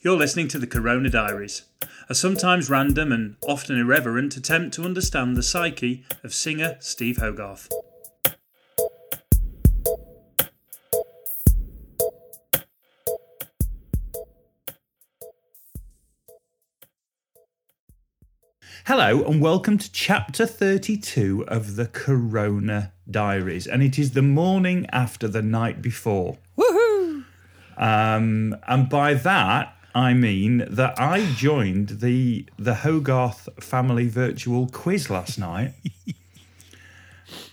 You're listening to the Corona Diaries, a sometimes random and often irreverent attempt to understand the psyche of singer Steve Hogarth. Hello, and welcome to chapter 32 of the Corona Diaries, and it is the morning after the night before. Woohoo! Um, and by that, I mean that I joined the the Hogarth family virtual quiz last night,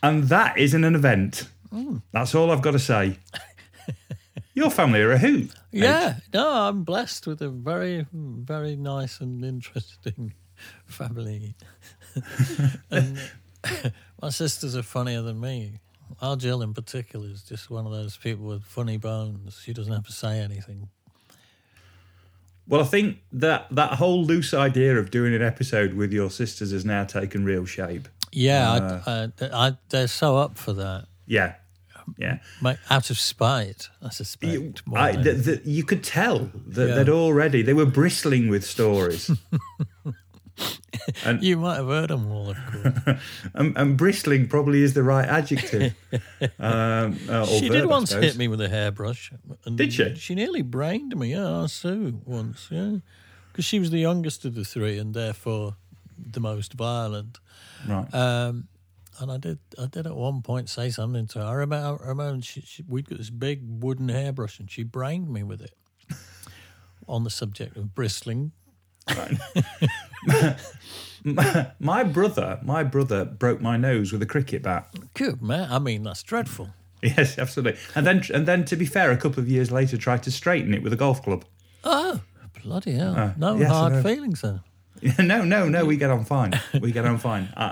and that isn't an event. Oh. That's all I've got to say. Your family are a hoot. Yeah, no, I'm blessed with a very, very nice and interesting family. and my sisters are funnier than me. Our Jill, in particular, is just one of those people with funny bones. She doesn't have to say anything. Well, I think that that whole loose idea of doing an episode with your sisters has now taken real shape. Yeah, I, uh, I, I, they're so up for that. Yeah, yeah. Out of spite, I suspect. You, I, the, the, you could tell that Yeah. they'd already they were bristling with stories. you might have heard them all, of course. and, and bristling probably is the right adjective. um, uh, she verb, did I once hit me with a hairbrush. And Did she? She nearly brained me. Yeah, Sue once. Yeah, because she was the youngest of the three and therefore the most violent. Right. Um, and I did, I did at one point say something to her. I remember, I remember she, she, we'd got this big wooden hairbrush and she brained me with it on the subject of bristling. my brother, my brother broke my nose with a cricket bat. Good man. I mean, that's dreadful. Yes, absolutely. And then, and then, to be fair, a couple of years later, tried to straighten it with a golf club. Oh, bloody hell! Uh, no yes, hard know. feelings then. no, no, no, we get on fine. We get on fine. I,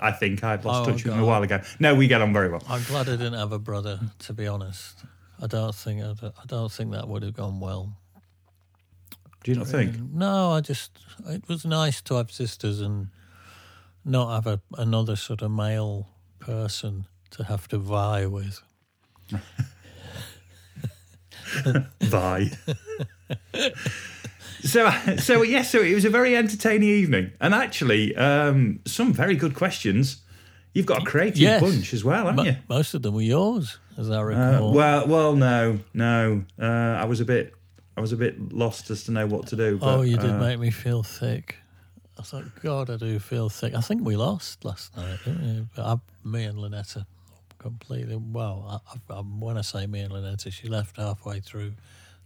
I, I think I'd lost Oh, touch with him a while ago. No, we get on very well. I'm glad I didn't have a brother. To be honest, I don't think I don't, I don't think that would have gone well. Do you not think? No, I just it was nice to have sisters and not have a, another sort of male person to have to vie with. Bye. so, so yes, so it was a very entertaining evening, and actually, um, some very good questions. You've got a creative Yes. bunch as well, haven't Mo- you? most of them were yours, as I Uh, recall. well, well, no, no. Uh, I was a bit, I was a bit lost as to know what to do. But, oh, you did uh, make me feel thick. I thought, God, I do feel thick. I think we lost last night, didn't we? But I, me and Lynetta completely. Well, I, I, when I say me and Lynetta, she left halfway through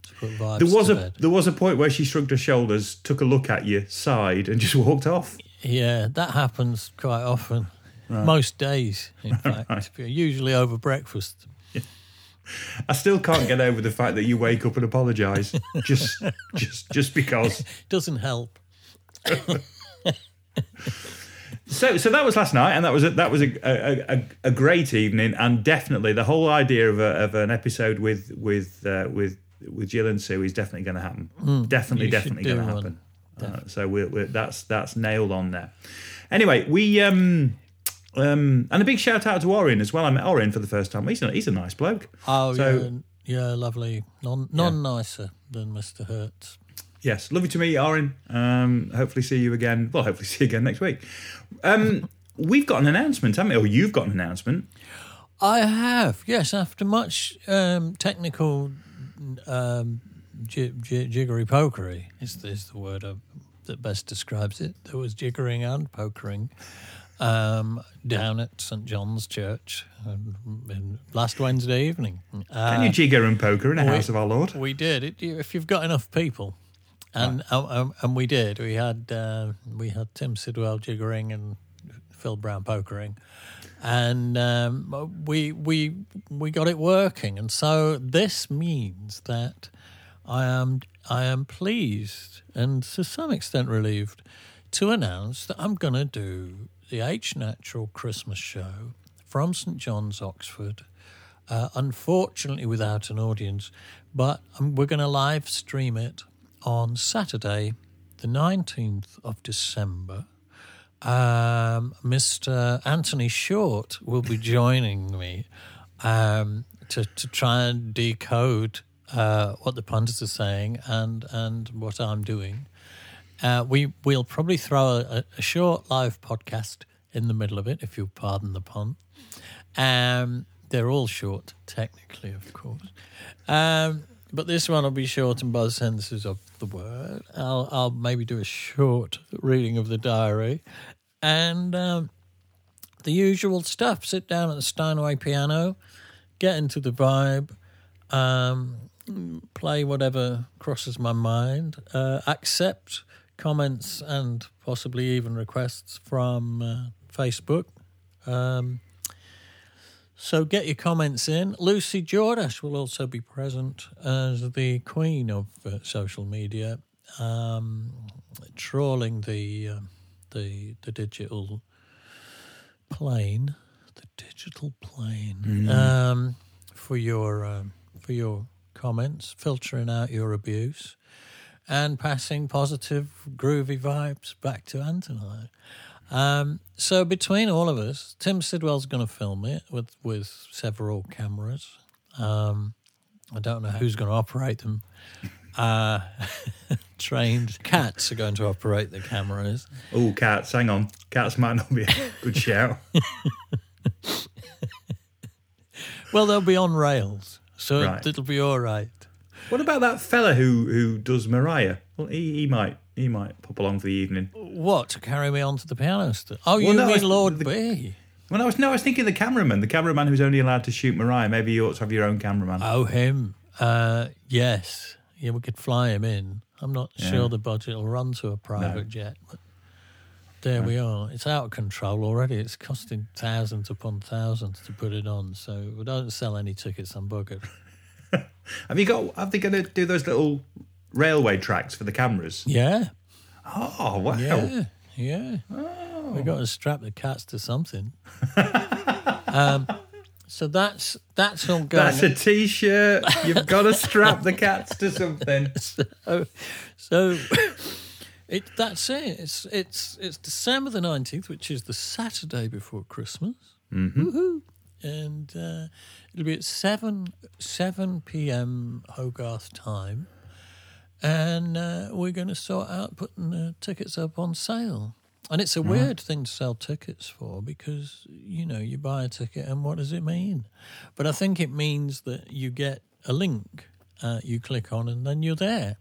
to put vibes There was a bed. there was a point where she shrugged her shoulders, took a look at you, sighed, and just walked off. Yeah, that happens quite often. Most days, in fact. Usually over breakfast. I still can't get over the fact that you wake up and apologise just just just because. It doesn't help. So so that was last night, and that was a, that was a, a, a, a great evening, and definitely the whole idea of, a, of an episode with with uh, with with Jill and Sue is definitely going to happen. definitely, definitely going to happen. Uh, so we're, we're, that's that's nailed on there. Anyway, we um um and a big shout out to Orin as well. I met Orin for the first time. He's a, he's a nice bloke. Oh, So- yeah, yeah, lovely. None, none nicer than Mr. Hertz. Yes, lovely to meet you, Orin. Um, hopefully see you again. Well, hopefully see you again next week. Um, we've got an announcement, haven't we? Or you've got an announcement. I have, yes, after much um, technical um, j- j- jiggery pokery, is, is the word uh, that best describes it. There was jiggering and pokering um, down at St John's Church um, in last Wednesday evening. Can Uh, you jigger and poker in we- house of our Lord? We did. It, if you've got enough people, and um, um, and we did. We had uh, we had Tim Sidwell jiggering and Phil Brown pokering, and um, we we we got it working. And so this means that I am I am pleased and to some extent relieved to announce that I'm going to do the H Natural Christmas show from St John's, Oxford. Uh, unfortunately, without an audience, but um, we're going to live stream it on Saturday, the 19th of December. Um, Mr. Anthony Short will be joining me um, to, to try and decode uh, what the punters are saying and, and what I'm doing. Uh, we, we'll probably throw a, a short live podcast in the middle of it, if you'll pardon the pun. Um, they're all short, technically, of course. Um, but this one will be short in both senses of the word. I'll, I'll maybe do a short reading of the diary and um, the usual stuff. Sit down at the Steinway piano, get into the vibe, um, play whatever crosses my mind, uh, accept comments and possibly even requests from uh, Facebook. Um, so get your comments in. Lucy Jordache will also be present as the queen of uh, social media, um, trawling the uh, the the digital plane, the digital plane um, for your um, for your comments, filtering out your abuse, and passing positive, groovy vibes back to Anthony. Um, so between all of us, Tim Sidwell's going to film it with with several cameras. Um, I don't know who's going to operate them. Uh, trained cats are going to operate the cameras. Oh, cats, hang on. Cats might not be a good shout. Well, they'll be on rails, so Right. it'll be all right. What about that fella who who does Mariah? Well, he, he might he might pop along for the evening. What to carry me onto the piano? St- oh, you Well, no, mean Lord the- B? Well, I was no, I was thinking the cameraman, the cameraman who's only allowed to shoot Mariah. Maybe you ought to have your own cameraman. Oh, him. Uh, yes. Yeah, we could fly him in. I'm not Yeah. sure the budget will run to a private jet, but there we are. It's out of control already. It's costing thousands upon thousands to put it on. So we don't sell any tickets. I'm buggered. Have you got? Are they going to do those little railway tracks for the cameras? Yeah, Oh wow! yeah, yeah. Oh. We got to strap the cats to something. um, so that's that's all going. That's a t-shirt. You've got to strap the cats to something. so, so it that's it. It's it's it's December the nineteenth, which is the Saturday before Christmas. Mm-hmm. Woohoo! And uh, it'll be at seven seven p.m. Hogarth time, and uh, we're going to sort out putting the tickets up on sale. And it's a weird thing to sell tickets for because you know you buy a ticket and what does it mean? But I think it means that you get a link uh, you click on and then you're there.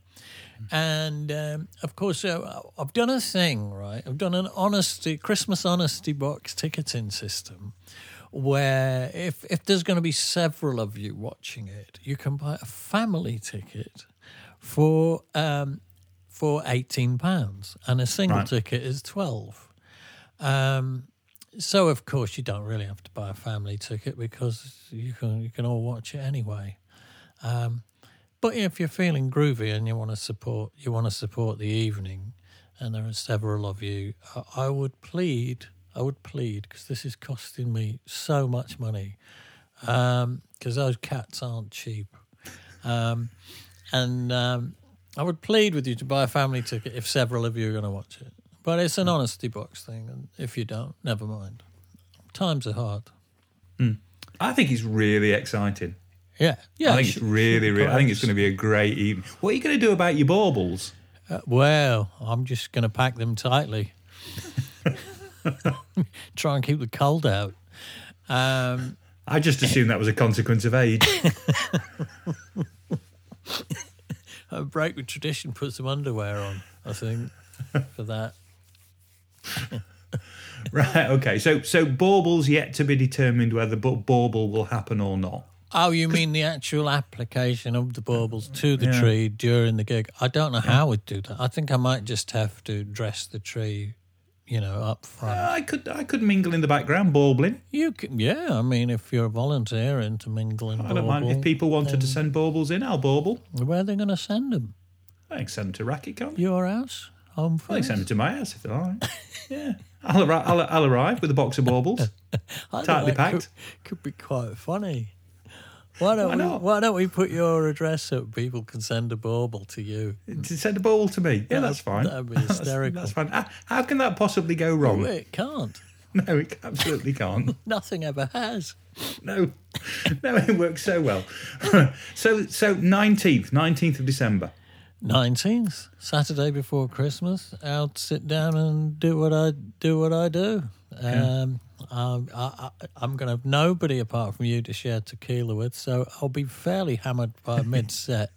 And um, of course, uh, I've done a thing, right? I've done an honesty Christmas honesty box ticketing system where if if there's going to be several of you watching it, you can buy a family ticket for um, for eighteen pounds, and a single Right. ticket is twelve. Um, so of course you don't really have to buy a family ticket because you can you can all watch it anyway. Um, but if you're feeling groovy and you want to support you want to support the evening, and there are several of you, I, I would plead I would plead because this is costing me so much money because those cats aren't cheap. Um, and um, I would plead with you to buy a family ticket if several of you are going to watch it. But it's an honesty box thing, and if you don't, never mind. Times are hard. I think it's really exciting. Yeah, yeah. I think it's really, really. I think it's going to be a great evening. What are you going to do about your baubles? Uh, well, I'm just going to pack them tightly. Try and keep the cold out. Um, I just assumed that was a consequence of age. a break with tradition, put some underwear on. I think for that. right. Okay. So, so baubles yet to be determined whether bauble will happen or not. Oh, you mean the actual application of the baubles to the Yeah. tree during the gig? I don't know how we'd do that. I think I might just have to dress the tree, you know, up front. Uh, I could I could mingle in the background, bawbling. You can, yeah. I mean, if you're volunteering to mingle and I don't mind if people wanted to send baubles in. I'll bauble. where are they going to send them? I can send them to Racket Con. Your house, home I can send them to my house if they like. yeah, I'll, arri- I'll, I'll arrive with a box of baubles. Tightly packed. Could, could be quite funny. Why don't Why we? not? Why don't we put your address so people can send a bauble to you? to send a bauble to me. Yeah, that's fine. That'd be That's- hysterical. That's, fine. How, how can that possibly go wrong? It can't. No, it absolutely can't. Nothing ever has. No, no, it works so well. so, so nineteenth, nineteenth of December. Nineteenth, Saturday before Christmas. I'll sit down and do what I do. What I do. Um, um, I, I, I'm going to have nobody apart from you to share tequila with, so I'll be fairly hammered by mid set.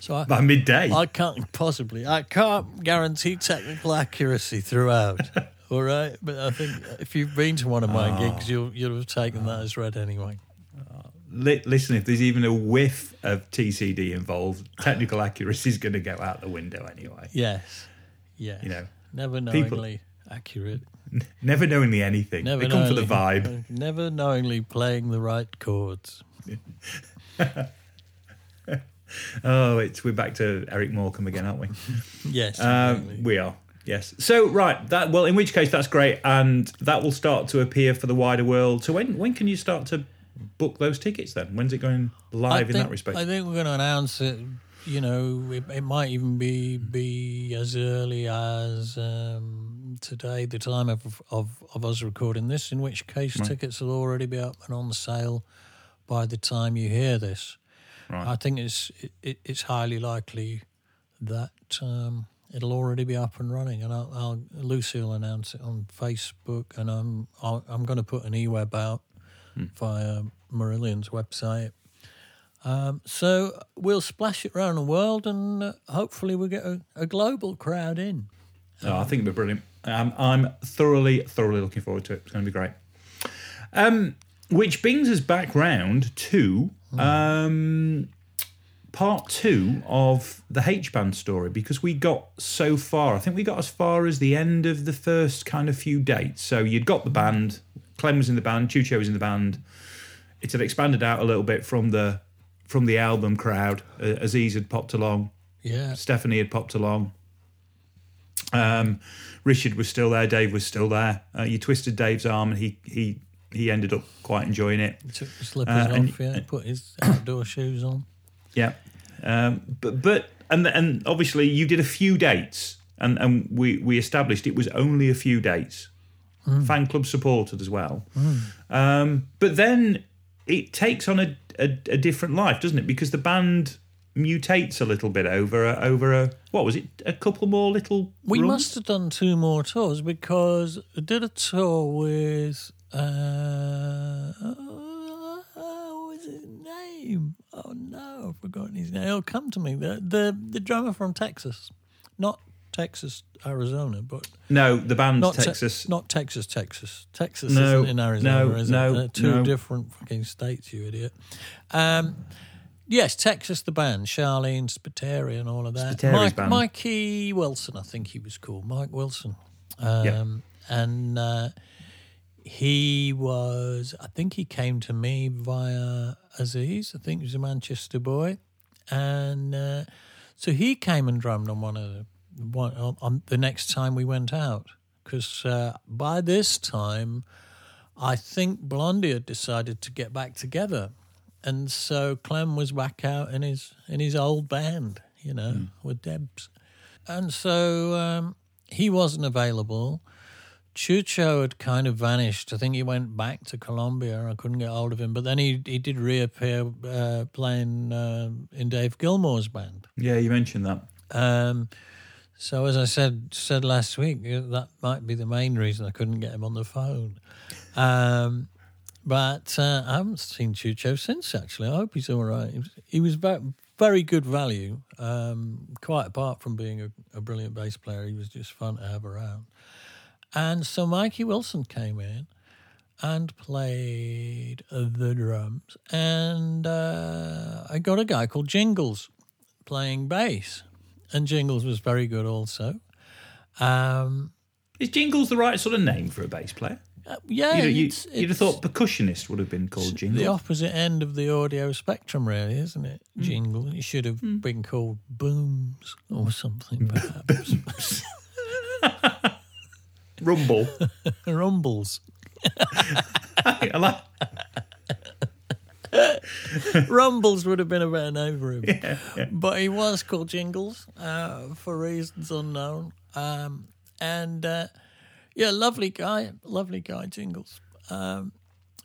So I, By midday. I can't possibly. I can't guarantee technical accuracy throughout. All right, but I think if you've been to one of my Oh. gigs, you'll you'll have taken that as read anyway. Listen, if there's even a whiff of TCD involved, technical accuracy is going to go out the window anyway. Yes, yes. You know, never people- knowingly accurate. Never knowingly anything. Never they come for the vibe. Never knowingly playing the right chords. Oh, it's we're back to Eric Morecambe again, aren't we? Yes, Um, we are. Yes. So right, that well, in which case that's great, and that will start to appear for the wider world. So when when can you start to book those tickets? Then when's it going live I in that respect? I think we're going to announce it. You know, it, it might even be be as early as um, today, the time of, of of us recording this. In which case, tickets will already be up and on sale by the time you hear this. Right. I think it's it, it, it's highly likely that um, it'll already be up and running, and I'll, I'll Lucy will announce it on Facebook, and I'm I'll, I'm going to put an e-web out via Marillion's website. Um, so we'll splash it around the world, and uh, hopefully we'll get a, a global crowd in. Oh, I think it'll be brilliant. Um, I'm thoroughly, thoroughly looking forward to it. It's going to be great. Um, which brings us back round to um, part two of the H band story because we got so far. I think we got as far as the end of the first kind of few dates. So you'd got the band, Clem was in the band, Chucho was in the band. It had expanded out a little bit from the from the album crowd. Uh, Aziz had popped along. Yeah, Stephanie had popped along. Um, Richard was still there. Dave was still there. Uh, you twisted Dave's arm, and he he he ended up quite enjoying it. he took the slippers Uh, and- off, yeah, And, put his outdoor shoes on. Yeah, um, but but and and obviously you did a few dates, and and we we established it was only a few dates. Fan club supported as well, um, but then it takes on a, a a different life, doesn't it? Because the band mutates a little bit over a, over a what was it? A couple more little. We runs? must have done two more tours because I did a tour with uh, what was his name? Oh no, I've forgotten his name. It'll come to me. The the the drummer from Texas, not Texas, Arizona, but No, the band's not Te- Texas. not Texas, Texas. Texas No, isn't in Arizona, no, is no, it? They're two no. different fucking states, you idiot. Um, yes, Texas, the band, Sharleen Spiteri and all of that. Spiteri's Mike, band. Mikey Wilson, I think he was called. Mike Wilson. Um, Yeah. And uh, he was, I think he came to me via Aziz. I think he was a Manchester boy. And uh, so he came and drummed on one of the, one, on, on the next time we went out. Because uh, by this time, I think Blondie had decided to get back together. And so Clem was back out in his in his old band, you know, with Debs. And so um, he wasn't available. Chucho had kind of vanished. I think he went back to Colombia. I couldn't get hold of him. But then he, he did reappear uh, playing uh, in Dave Gilmour's band. Yeah, you mentioned that. Um, so as I said said last week, that might be the main reason I couldn't get him on the phone. Um, but uh, I haven't seen Chucho since. Actually, I hope he's all right. He was, he was ve- very good value. Um, quite apart from being a, a brilliant bass player, he was just fun to have around. And so Mikey Wilson came in and played the drums, and uh, I got a guy called Jingles playing bass, and Jingles was very good also. Um, Is Jingles the right sort of name for a bass player? Uh, yeah, You'd, you, it's, you'd have thought percussionist would have been called Jingles. the opposite end of the audio spectrum, really, isn't it? Hmm. Jingle. It should have been called booms or something, perhaps. Rumble. Rumbles. Rumbles would have been a better name for him. But he was called Jingles uh, for reasons unknown. Um, and uh, yeah, lovely guy, lovely guy, Jingles. Um,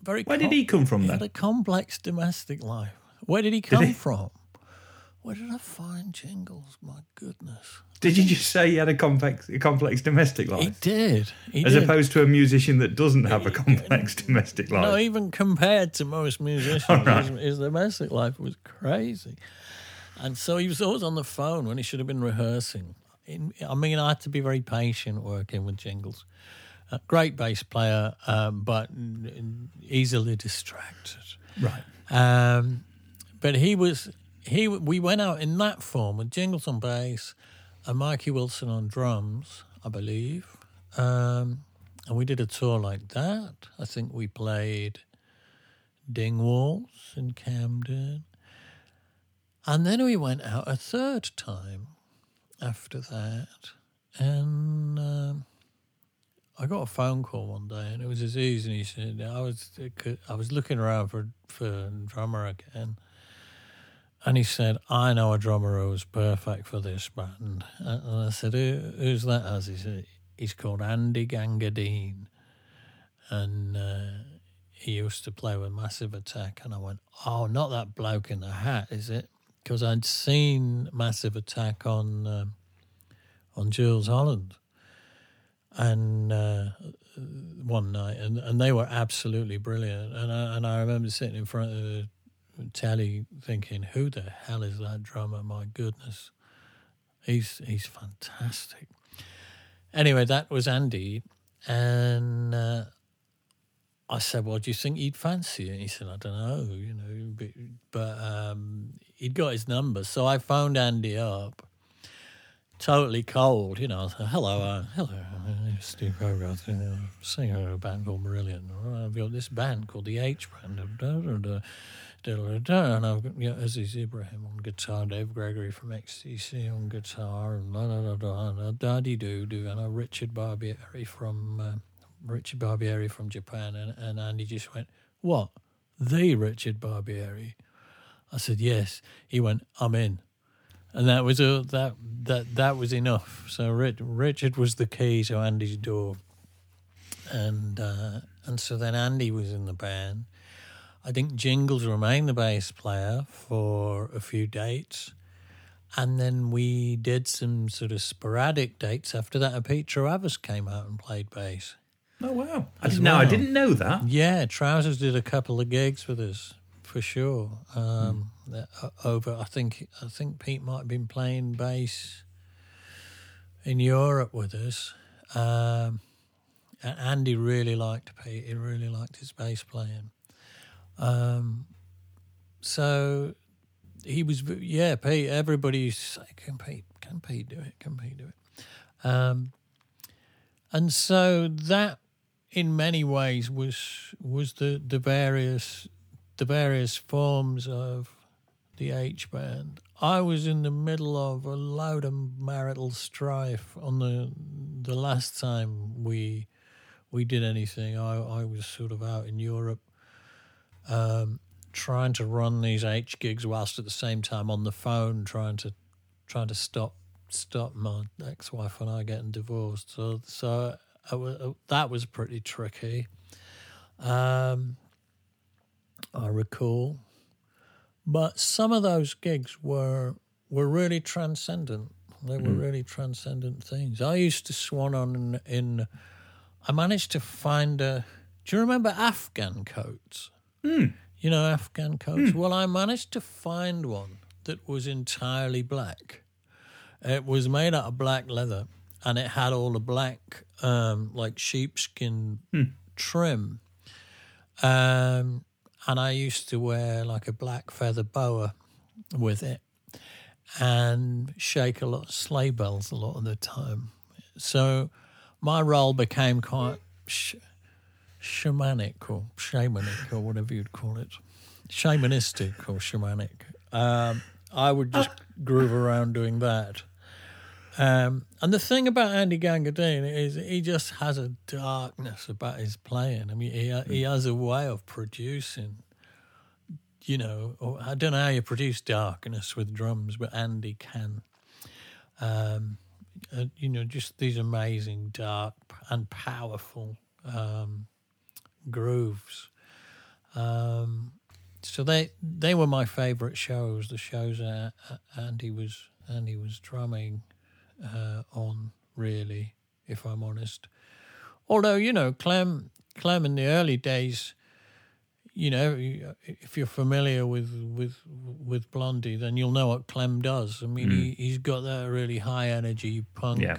very. where did he come from He had a complex domestic life. Where did he come from? Where did I find Jingles? My goodness. Did you just say he had a complex, a complex domestic life? He did. He As did. opposed to a musician that doesn't have a complex domestic life. No, even compared to most musicians, right. his, his domestic life was crazy. And so he was always on the phone when he should have been rehearsing. In, I mean, I had to be very patient working with Jingles. A great bass player, um, but easily distracted. right. Um, but he was he. We went out in that form with Jingles on bass and Mikey Wilson on drums, I believe. Um, and we did a tour like that. I think we played Dingwalls in Camden, and then we went out a third time after that, and. Um, I got a phone call one day, and it was Aziz, and he said I was I was looking around for for a drummer again, and he said I know a drummer who's perfect for this band, and I said Who, who's that? As he said he's called Andy Gangadeen, and uh, he used to play with Massive Attack, and I went oh not that bloke in the hat, is it? Because I'd seen Massive Attack on um, on Jools Holland and uh, one night, and, and they were absolutely brilliant. And I, and I remember sitting in front of the telly thinking, "Who the hell is that drummer? My goodness, he's he's fantastic." Anyway, that was Andy, and uh, I said, "Well, do you think he'd fancy it?" He said, "I don't know, you know, but, but um, he'd got his number, so I phoned Andy up." totally cold, you know. So, hello, uh, hello, uh, Steve Hogarth, you know, singer of a band called Marillion. I've got this band called the H Band. Da, da, da, da, da, da, and I've got you know, Aziz Ibrahim on guitar, Dave Gregory from XTC on guitar, and da da da da, and a Daddy Doo Doo, and Richard Barbieri from uh, Richard Barbieri from Japan, and, and Andy just went, "What? The Richard Barbieri?" I said, "Yes." He went, "I'm in." and that was a, that that that was enough. So Rich, Richard was the key to Andy's door, and uh, and so then Andy was in the band. I think Jingles remained the bass player for a few dates, and then we did some sort of sporadic dates after that. And Pete Trewavas came out and played bass. Oh wow! I didn't know. I didn't know that. Yeah, Trousers did a couple of gigs with us for sure. Um, uh, Over, I think, I think Pete might have been playing bass in Europe with us. Um, and Andy really liked Pete. He really liked his bass playing. Um, so he was, yeah, Pete. Everybody used to say, "Can Pete? Can Pete do it? Can Pete do it?" Um, and so that in many ways was was the the various the various forms of the H band. I was in the middle of a load of marital strife on the the last time we we did anything. I I was sort of out in Europe um, trying to run these H gigs whilst at the same time on the phone trying to trying to stop stop my ex-wife and I getting divorced. So so I wa- that was pretty tricky. Um, I recall, but some of those gigs were were really transcendent. They were mm. really transcendent things. I used to swan on in, in. I managed to find a. Do you remember Afghan coats? Hmm. You know Afghan coats. Hmm. Well, I managed to find one that was entirely black. It was made out of black leather, and it had all the black, um, like sheepskin trim. Um, and I used to wear like a black feather boa with it, and shake a lot of sleigh bells a lot of the time. So my role became quite sh- shamanic or shamanic or whatever you'd call it, shamanistic or shamanic. Um, I would just groove around doing that. Um, and the thing about Andy Gangadeen is he just has a darkness about his playing. I mean, he he has a way of producing. You know, I don't know how you produce darkness with drums, but Andy can. Um, uh, you know, just these amazing dark and powerful um, grooves. Um, so they they were my favourite shows. The shows uh, uh, Andy was Andy was drumming uh, on, really, if I'm honest. Although you know, Clem Clem in the early days, you know, if you're familiar with with with Blondie, then you'll know what Clem does. I mean, he, he's got that really high energy punk Yeah.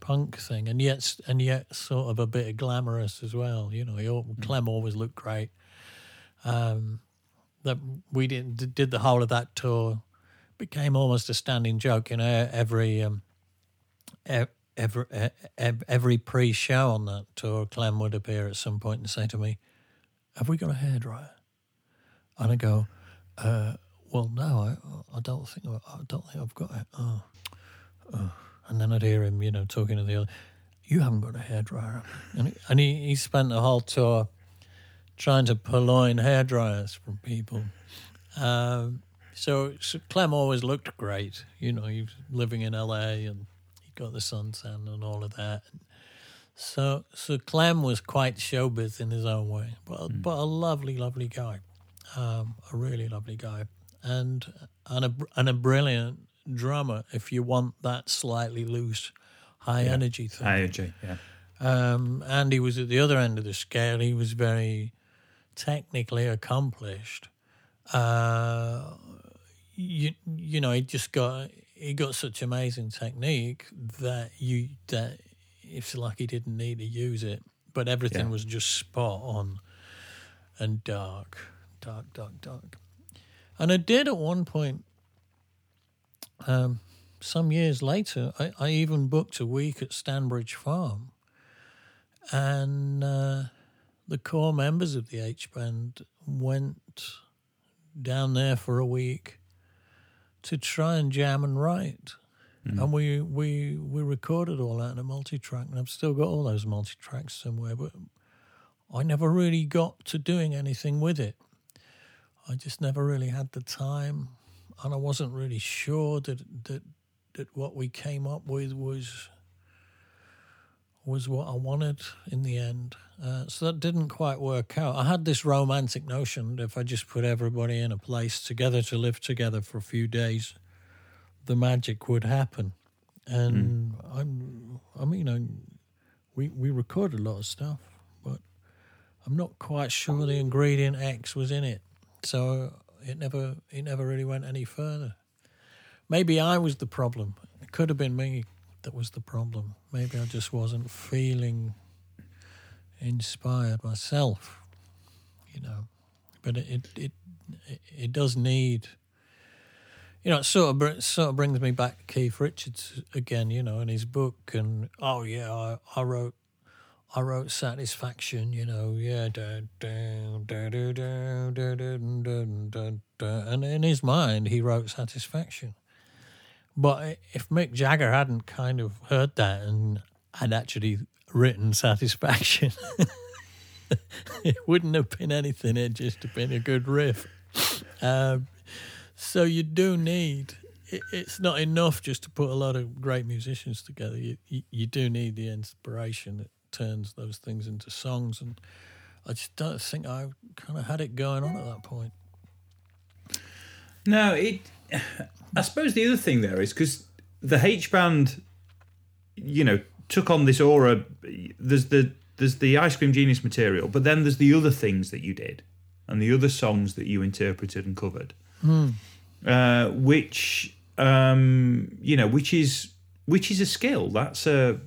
punk thing, and yet and yet sort of a bit of glamorous as well. You know, he, al- Clem always looked great. Um, that we did did the whole of that tour became almost a standing joke. You know, every um, every every pre-show on that tour, Clem would appear at some point and say to me, "Have we got a hairdryer?" And I go, uh, "Well, no, I, I don't think I don't think I've got it." Oh, oh. and then I'd hear him, you know, talking to the other. You haven't got a hairdryer, and and he, he spent the whole tour trying to purloin hairdryers from people. Um, so, so Clem always looked great. You know, he was living in LA and got the suntan and all of that. So, so Clem was quite showbiz in his own way, but but a lovely, lovely guy, um, a really lovely guy, and and a and a brilliant drummer. If you want that slightly loose, high energy thing. IOG, yeah. Um, Andy was at the other end of the scale. He was very technically accomplished. Uh, you you know, he just got he got such amazing technique that you that it's like he didn't need to use it, but everything Yeah. was just spot on and dark, dark, dark, dark. And I did at one point. Um, some years later, I, I even booked a week at Stanbridge Farm and uh, the core members of the H band went down there for a week to try and jam and write. Mm. And we, we we recorded all that in a multi track, and I've still got all those multi tracks somewhere, but I never really got to doing anything with it. I just never really had the time, and I wasn't really sure that that that what we came up with was was what I wanted in the end. Uh, so that didn't quite work out. I had this romantic notion that if I just put everybody in a place together to live together for a few days, the magic would happen. And I'm, I mean, I, we we recorded a lot of stuff, but I'm not quite sure the ingredient X was in it. So it never it never really went any further. Maybe I was the problem. It could have been me that was the problem. Maybe I just wasn't feeling inspired myself, you know. But it it it, it, does need. You know, it sort of sort of brings me back Keith Richards again. You know, in his book, and oh yeah, I, I wrote I wrote Satisfaction, you know, yeah, and in his mind, he wrote Satisfaction. But if Mick Jagger hadn't kind of heard that and had actually written Satisfaction, it wouldn't have been anything. It'd just have been a good riff. Um, so you do need. It, it's not enough just to put a lot of great musicians together. You, you you do need the inspiration that turns those things into songs, and I just don't think I kind of had it going on at that point. No, it. I suppose the other thing there is because the H band, you know, took on this aura. There's the there's the Ice Cream Genius material, but then there's the other things that you did, and the other songs that you interpreted and covered, uh, which um, you know, which is which is a skill. That's a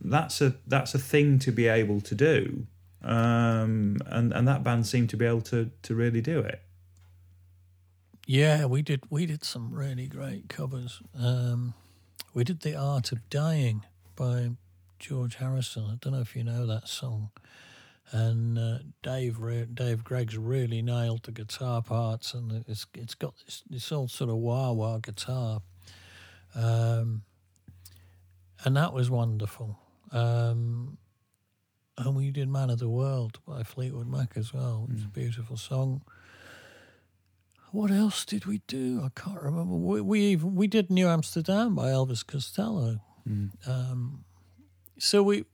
that's a that's a thing to be able to do, um, and and that band seemed to be able to to really do it. Yeah, we did. We did some really great covers. Um, we did "The Art of Dying" by George Harrison. I don't know if you know that song. And uh, Dave re- Dave Gregg's really nailed the guitar parts, and it's it's got this, this old sort of wah wah guitar, um, and that was wonderful. Um, and we did "Man of the World" by Fleetwood Mac as well. It's a beautiful song. What else did we do? I can't remember. We, we even we did New Amsterdam by Elvis Costello. Um, so we,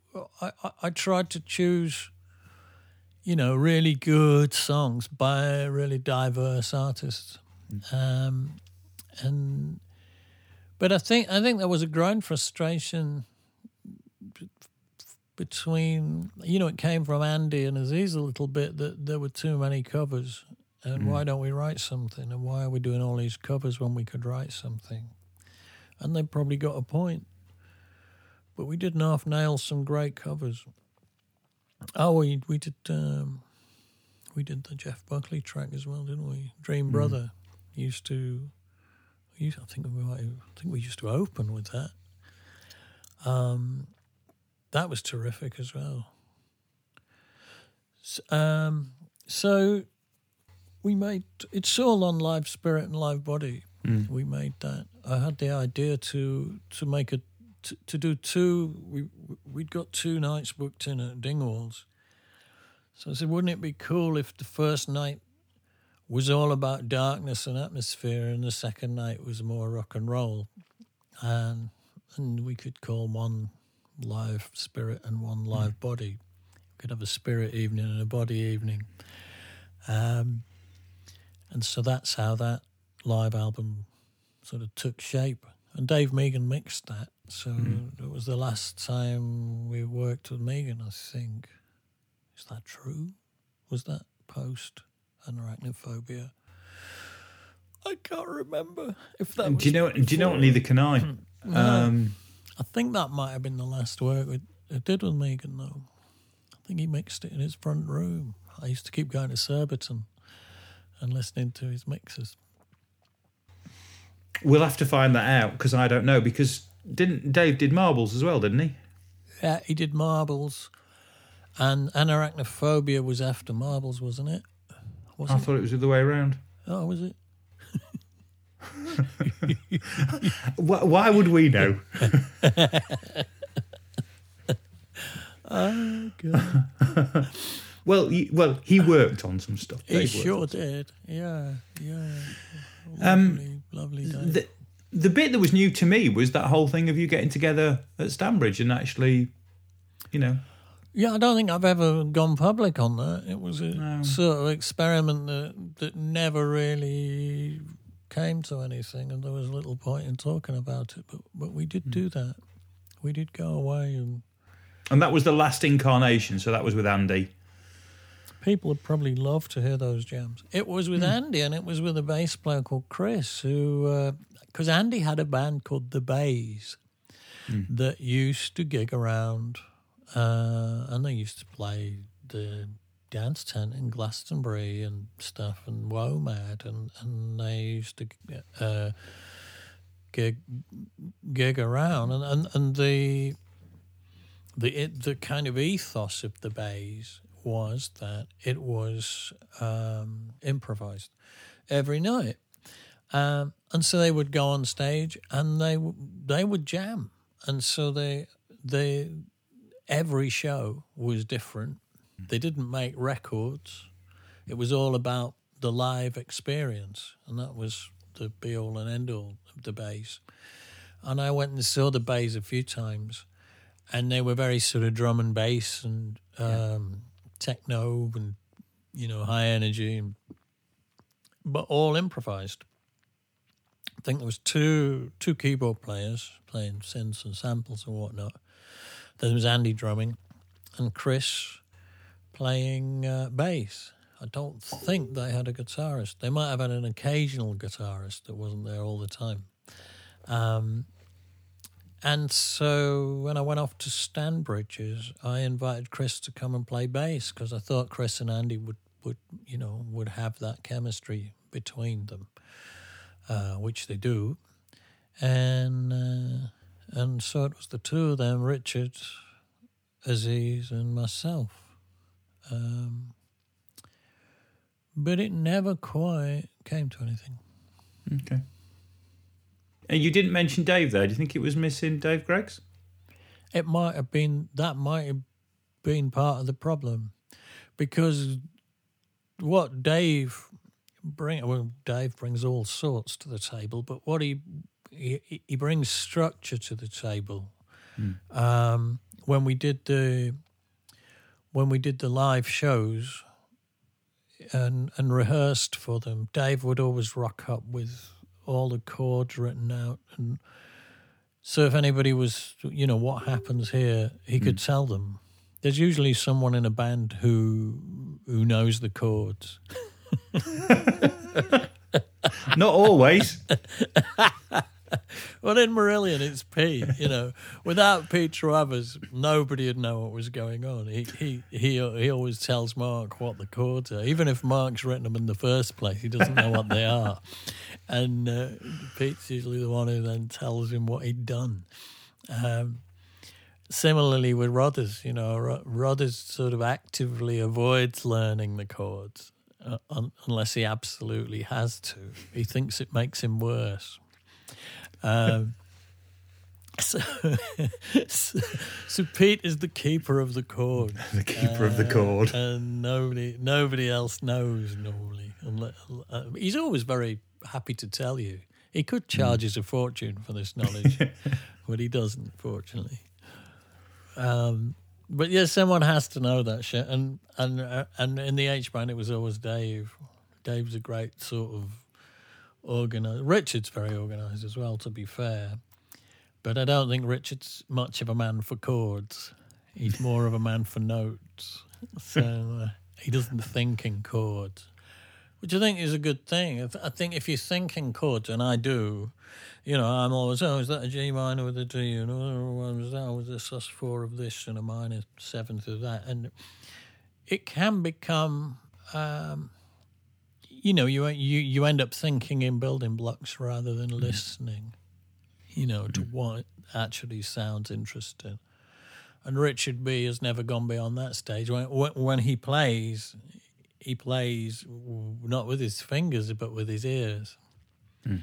I, I, tried to choose, you know, really good songs by really diverse artists, um, and but I think I think there was a growing frustration between you know it came from Andy and Aziz a little bit that there were too many covers and why don't we write something? And why are we doing all these covers when we could write something? And they probably got a point. But we did half nail some great covers. Oh we we did um, we did the Jeff Buckley track as well didn't we? Dream Brother used to used, I think we might, I think we used to open with that. Um, that was terrific as well. S- um, so we made it's all on live spirit and live body. We made that. I had the idea to to make a to, to do two. We we'd got two nights booked in at dingwalls. So i said wouldn't it be cool if the first night was all about darkness and atmosphere and the second night was more rock and roll? And and we could call one live spirit and one live body. We could have a spirit evening and a body evening. Um, and so that's how that live album sort of took shape. And Dave Meegan mixed that. So it was the last time we worked with Meegan, I think. Is that true? Was that post Anoraknophobia? I can't remember if that was do you know? Do you know? what? Neither can I. Um, I think that might have been the last work we did with Meegan, though. I think he mixed it in his front room. I used to keep going to Surbiton and listening to his mixes. we'll have to find that out because I don't know. Because didn't Dave did marbles as well, didn't he? Yeah, he did Marbles, and Anoraknophobia was after Marbles, wasn't it? Was I it? thought it was the other way around. Oh, was it? Why, why would we know? Oh, God. Well, he, well, he worked on some stuff. he sure did. Yeah, yeah. Um, Lovely, lovely day. The, the bit that was new to me was that whole thing of you getting together at Stanbridge and actually, you know, Yeah, I don't think I've ever gone public on that. It was a sort of experiment that that never really came to anything, and there was little point in talking about it. But but we did do that. We did go away, and and that was the last incarnation. So that was with Andy. People would probably love to hear those jams. It was with Andy, and it was with a bass player called Chris, who because Andy had a band called the Bays that used to gig around, uh, and they used to play the dance tent in Glastonbury and stuff, and WOMAD, and and they used to uh, gig gig around, and and, and the the it, the kind of ethos of the Bays was that it was um, improvised every night, um, and so they would go on stage and they they would jam, and so they they every show was different. They didn't make records; it was all about the live experience, and that was the be all and end all of the bass. And I went and saw the bass a few times. And they were very sort of drum and bass and um, techno and you know high energy, but all improvised. I think there was two two keyboard players playing synths and samples and whatnot. Then there was Andy drumming, and Chris playing uh, bass. I don't think they had a guitarist. They might have had an occasional guitarist that wasn't there all the time. Um, and so when I went off to Stanbridges, I invited Chris to come and play bass because I thought Chris and Andy would, would you know would have that chemistry between them, uh, which they do, and uh, and so it was the two of them, Richard, Aziz and myself. Um, but it never quite came to anything. Okay. And you didn't mention Dave there. Do you think it was missing Dave Greggs? It might have been that might have been part of the problem because what Dave bring well Dave brings all sorts to the table, but what he he, he brings structure to the table. Um, when we did the when we did the live shows and and rehearsed for them, Dave would always rock up with all the chords written out and so if anybody was you know what happens here, he could hmm. tell them. There's usually someone in a band who who knows the chords. Not always. Well, in Marillion, it's Pete. You know, without Pete Trewavas, nobody would know what was going on. He he he he always tells Mark what the chords are, even if Mark's written them in the first place. He doesn't know what they are, and uh, Pete's usually the one who then tells him what he'd done. Um, similarly with Rodders, you know, Ro- Rodders sort of actively avoids learning the chords uh, un- unless he absolutely has to. He thinks it makes him worse. Um, so, so, Pete is the keeper of the chord. the keeper of the Uh, chord. and nobody nobody else knows normally. Uh, he's always very happy to tell you. He could charge us a fortune for this knowledge, but he doesn't, fortunately. Um, but yeah, someone has to know that shit. And and uh, and in the H band, it was always Dave. Dave's a great sort of organized. Richard's very organized as well, to be fair. But I don't think Richard's much of a man for chords. He's more of a man for notes. So uh, he doesn't think in chords, which I think is a good thing. I think if you think in chords, and I do, you know, I'm always, oh, is that a G minor with a D? And oh, was that? Was a sus four of this and a minor seventh of that? And it can become, um, you know, you you you end up thinking in building blocks rather than mm. listening, you know, to mm. what actually sounds interesting. And Richard B has never gone beyond that stage. When when, he plays, he plays not with his fingers but with his ears. Hmm.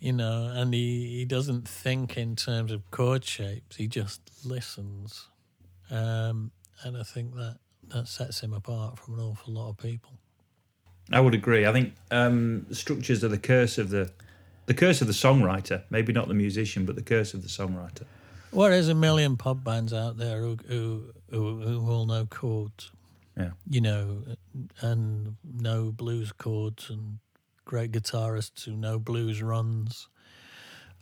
You know, and he, he doesn't think in terms of chord shapes. He just listens, um, and I think that that sets him apart from an awful lot of people. I would agree. I think um, structures are the curse of the the curse of the songwriter. Maybe not the musician, but the curse of the songwriter. Well, there's a million pub bands out there who who who, who all know chords. Yeah. you know, and know blues chords and great guitarists who know blues runs.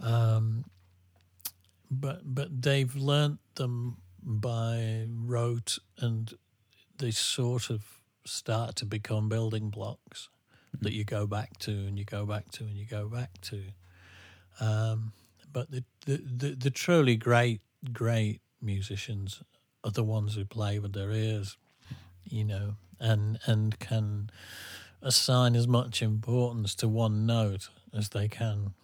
Um, but but they've learnt them by rote, and they sort of start to become building blocks that you go back to and you go back to and you go back to. Um, but the, the, the, the truly great, great musicians are the ones who play with their ears, you know, and and can assign as much importance to one note as they can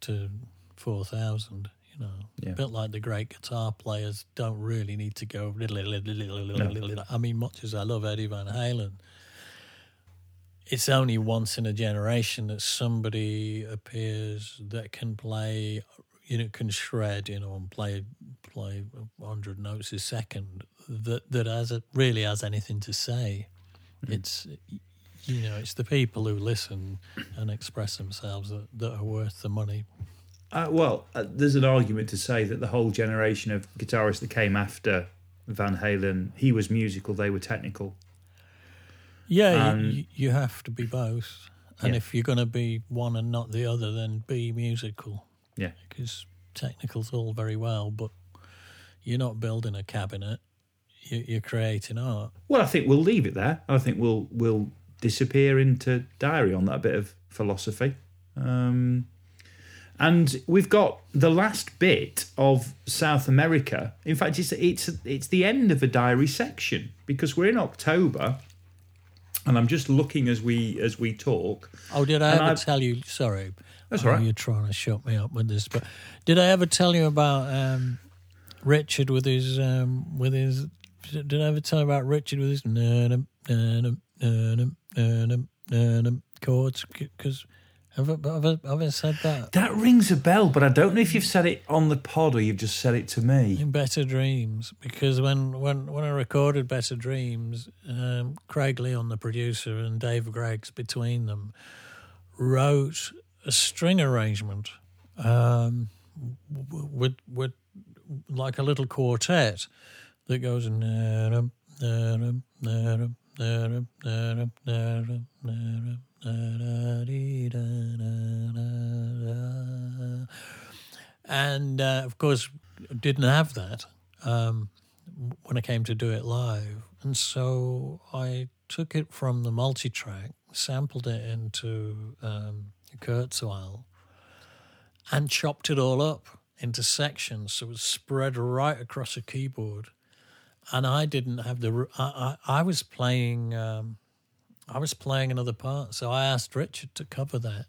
to four thousand. You know, Yeah. a bit like the great guitar players don't really need to go. I mean, much as I love Eddie Van Halen, it's only once in a generation that somebody appears that can play, you know, can shred, you know, and play play hundred notes a second that that has a, really has anything to say. Mm. It's you know, it's the people who listen and express themselves that, that are worth the money. Uh, well, uh, there's an argument to say that the whole generation of guitarists that came after Van Halen, he was musical, they were technical. Yeah, Um, you, you have to be both, and Yeah. if you're going to be one and not the other, then be musical. Yeah. because technical's all very well, but you're not building a cabinet; you, you're creating art. Well, I think we'll leave it there. I think we'll we'll disappear into diary on that bit of philosophy. Um, and we've got the last bit of South America. In fact, it's it's it's the end of a diary section because we're in October, and I'm just looking as we as we talk. Oh, did I ever I've- tell you? Sorry, That's I all right. You're trying to shut me up with this, but did I ever tell you about um, Richard with his um, with his. Did I ever tell you about Richard with his num num num num num chords? Because have I, have, I, have I said that That rings a bell, but I don't know if you've said it on the pod or you've just said it to me. in Better Dreams? Because when when when I recorded Better Dreams, um, Craig Leon, the producer, and Dave Greggs between them wrote a string arrangement um, with with like a little quartet that goes and uh, of course didn't have that um, when I came to do it live, and so I took it from the multi-track, sampled it into um, Kurzweil, and chopped it all up into sections so it was spread right across a keyboard. And I didn't have the. i i was playing. Um, I was playing another part, so I asked Richard to cover that.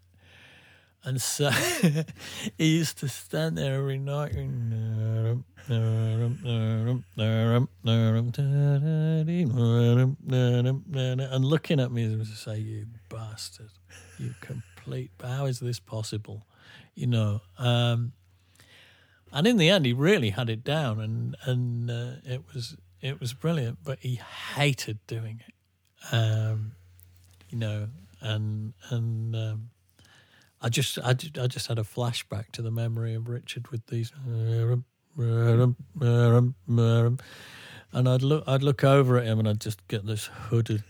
And so he used to stand there every night and and looking at me and say, "You bastard, you complete. How is this possible?" You know. Um, and in the end, he really had it down, and and uh, it was it was brilliant. But he hated doing it, um, you know, and and um, I just I, I just had a flashback to the memory of Richard with these, and I'd look I'd look over at him and I'd just get this hooded.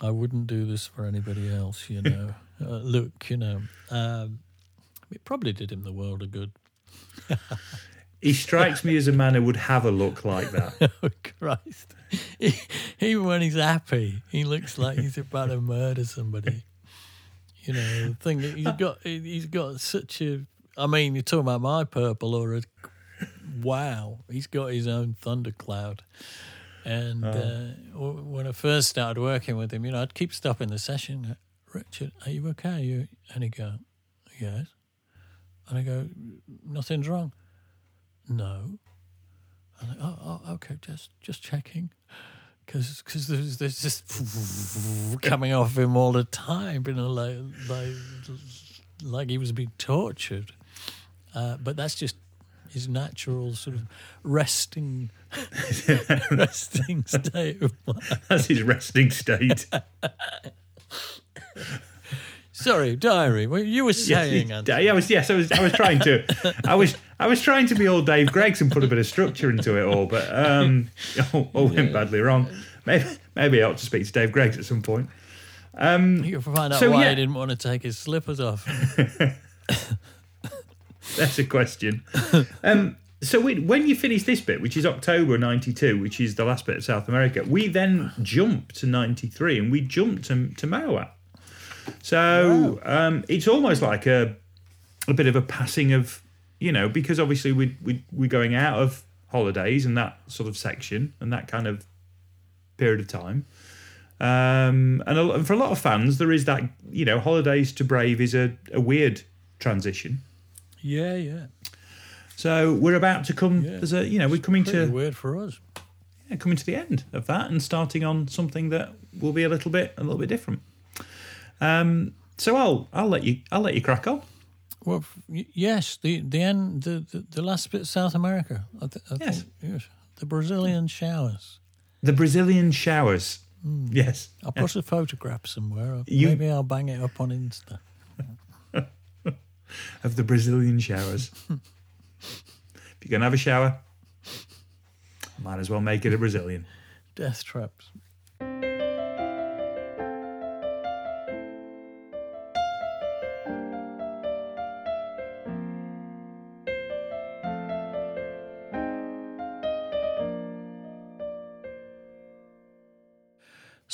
I wouldn't do this for anybody else, you know. uh, look, you know. Um, it probably did him the world of good. He strikes me as a man who would have a look like that. Oh Christ! He, even when he's happy, he looks like he's about to murder somebody. You know, the thing that he's got, he's got such a. I mean, you're talking about my purple or a. Wow, he's got his own thundercloud. And uh, when I first started working with him, you know, I'd keep stopping the session. Richard, are you okay? You and he'd go, yes. And I go, nothing's wrong. No. And I, oh, oh, okay, just just checking, because because there's there's just coming off him all the time, you know, like like like he was being tortured. Uh, but that's just his natural sort of resting resting state of mind. That's his resting state. Sorry, diary. What you were saying, yes, yeah, I was. Yes, I was. I was trying to. I was. I was trying to be all Dave Greggs and put a bit of structure into it all, but um, all, all went badly wrong. Maybe, maybe I ought to speak to Dave Greggs at some point. You can find out So, why yeah. he didn't want to take his slippers off. That's a question. Um, so we, when you finish this bit, which is October '92, which is the last bit of South America, we then jump to '93 and we jump to to Marouatte. So um, it's almost like a a bit of a passing of you know because obviously we we we're going out of holidays and that sort of section and that kind of period of time. Um, and, a, and for a lot of fans, there is that you know holidays to Brave is a, a weird transition. Yeah, yeah. So we're about to come. Yeah. There's a you know we're coming to weird for us. yeah, coming to the end of that and starting on something that will be a little bit a little bit different. Um, so I'll I'll let you I'll let you crack on. Well, yes, the the end, the, the, the last bit, South America. I, th- I Yes. think, yes, the Brazilian showers. The Brazilian showers. Hmm. Yes. I'll put a photograph somewhere. You- Maybe I'll bang it up on Insta. Of the Brazilian showers. if you're gonna have a shower, might as well make it a Brazilian. Death traps.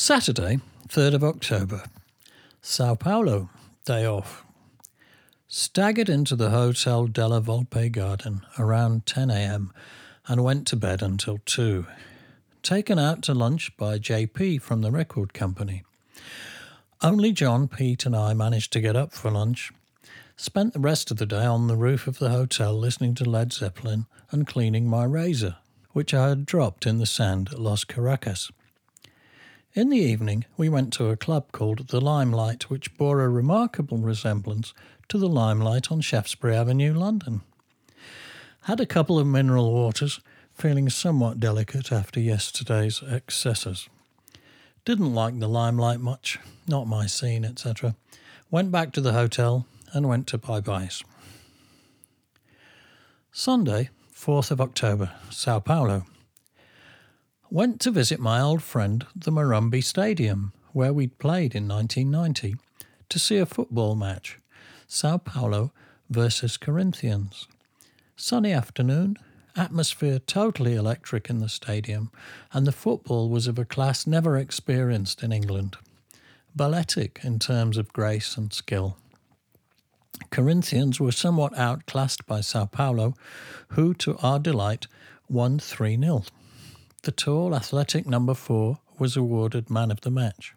Saturday, 3rd of October. Sao Paulo, day off. Staggered into the Hotel Della Volpe garden around 10 a.m. and went to bed until 2. Taken out to lunch by JP from the record company. Only John, Pete, and I managed to get up for lunch. Spent the rest of the day on the roof of the hotel listening to Led Zeppelin and cleaning my razor, which I had dropped in the sand at Los Caracas. In the evening, we went to a club called The Limelight, which bore a remarkable resemblance to the Limelight on Shaftesbury Avenue, London. Had a couple of mineral waters, feeling somewhat delicate after yesterday's excesses. Didn't like the limelight much, not my scene, etc. Went back to the hotel and went to Bye Byes. Sunday, 4th of October, Sao Paulo. Went to visit my old friend, the Morumbi Stadium, where we'd played in 1990, to see a football match Sao Paulo versus Corinthians. Sunny afternoon, atmosphere totally electric in the stadium, and the football was of a class never experienced in England. Balletic in terms of grace and skill. Corinthians were somewhat outclassed by Sao Paulo, who, to our delight, won 3 0. The tall, athletic number four was awarded man of the match.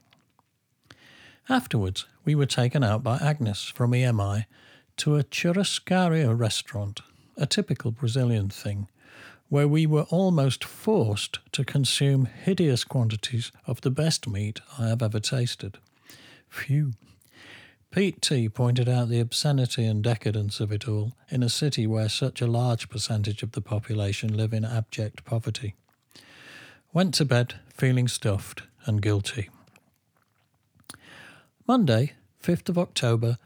Afterwards, we were taken out by Agnes from EMI to a churrascaria restaurant, a typical Brazilian thing, where we were almost forced to consume hideous quantities of the best meat I have ever tasted. Phew. Pete T pointed out the obscenity and decadence of it all in a city where such a large percentage of the population live in abject poverty. Went to bed feeling stuffed and guilty. Monday, 5th of October,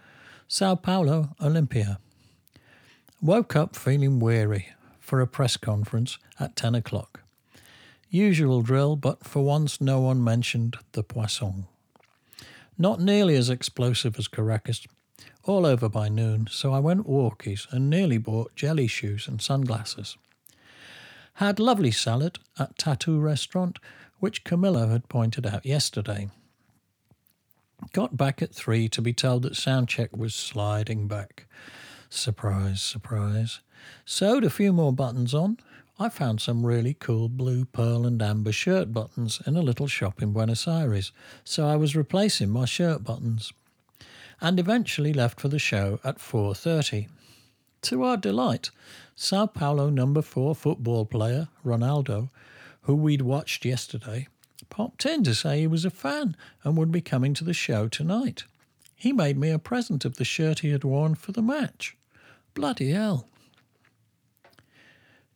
Sao Paulo, Olympia. Woke up feeling weary for a press conference at 10 o'clock. Usual drill, but for once no one mentioned the poisson. Not nearly as explosive as Caracas, all over by noon, so I went walkies and nearly bought jelly shoes and sunglasses. Had lovely salad at Tattoo Restaurant, which Camillo had pointed out yesterday. Got back at three to be told that soundcheck was sliding back. Surprise, surprise. Sewed a few more buttons on, I found some really cool blue, pearl, and amber shirt buttons in a little shop in Buenos Aires, so I was replacing my shirt buttons. And eventually left for the show at 4:30. To our delight, Sao Paulo number 4 football player Ronaldo, who we'd watched yesterday, popped in to say he was a fan and would be coming to the show tonight. He made me a present of the shirt he had worn for the match. Bloody hell.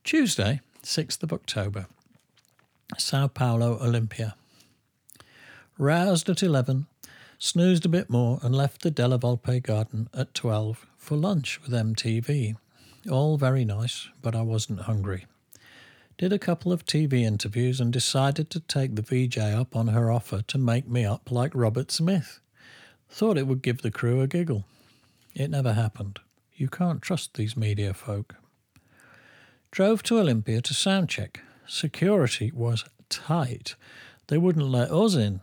Tuesday, 6th of October, Sao Paulo Olympia. Roused at 11, snoozed a bit more, and left the Della Volpe garden at 12 for lunch with MTV. All very nice, but I wasn't hungry. Did a couple of TV interviews and decided to take the VJ up on her offer to make me up like Robert Smith. Thought it would give the crew a giggle. It never happened. You can't trust these media folk. Drove to Olympia to soundcheck. Security was tight. They wouldn't let us in.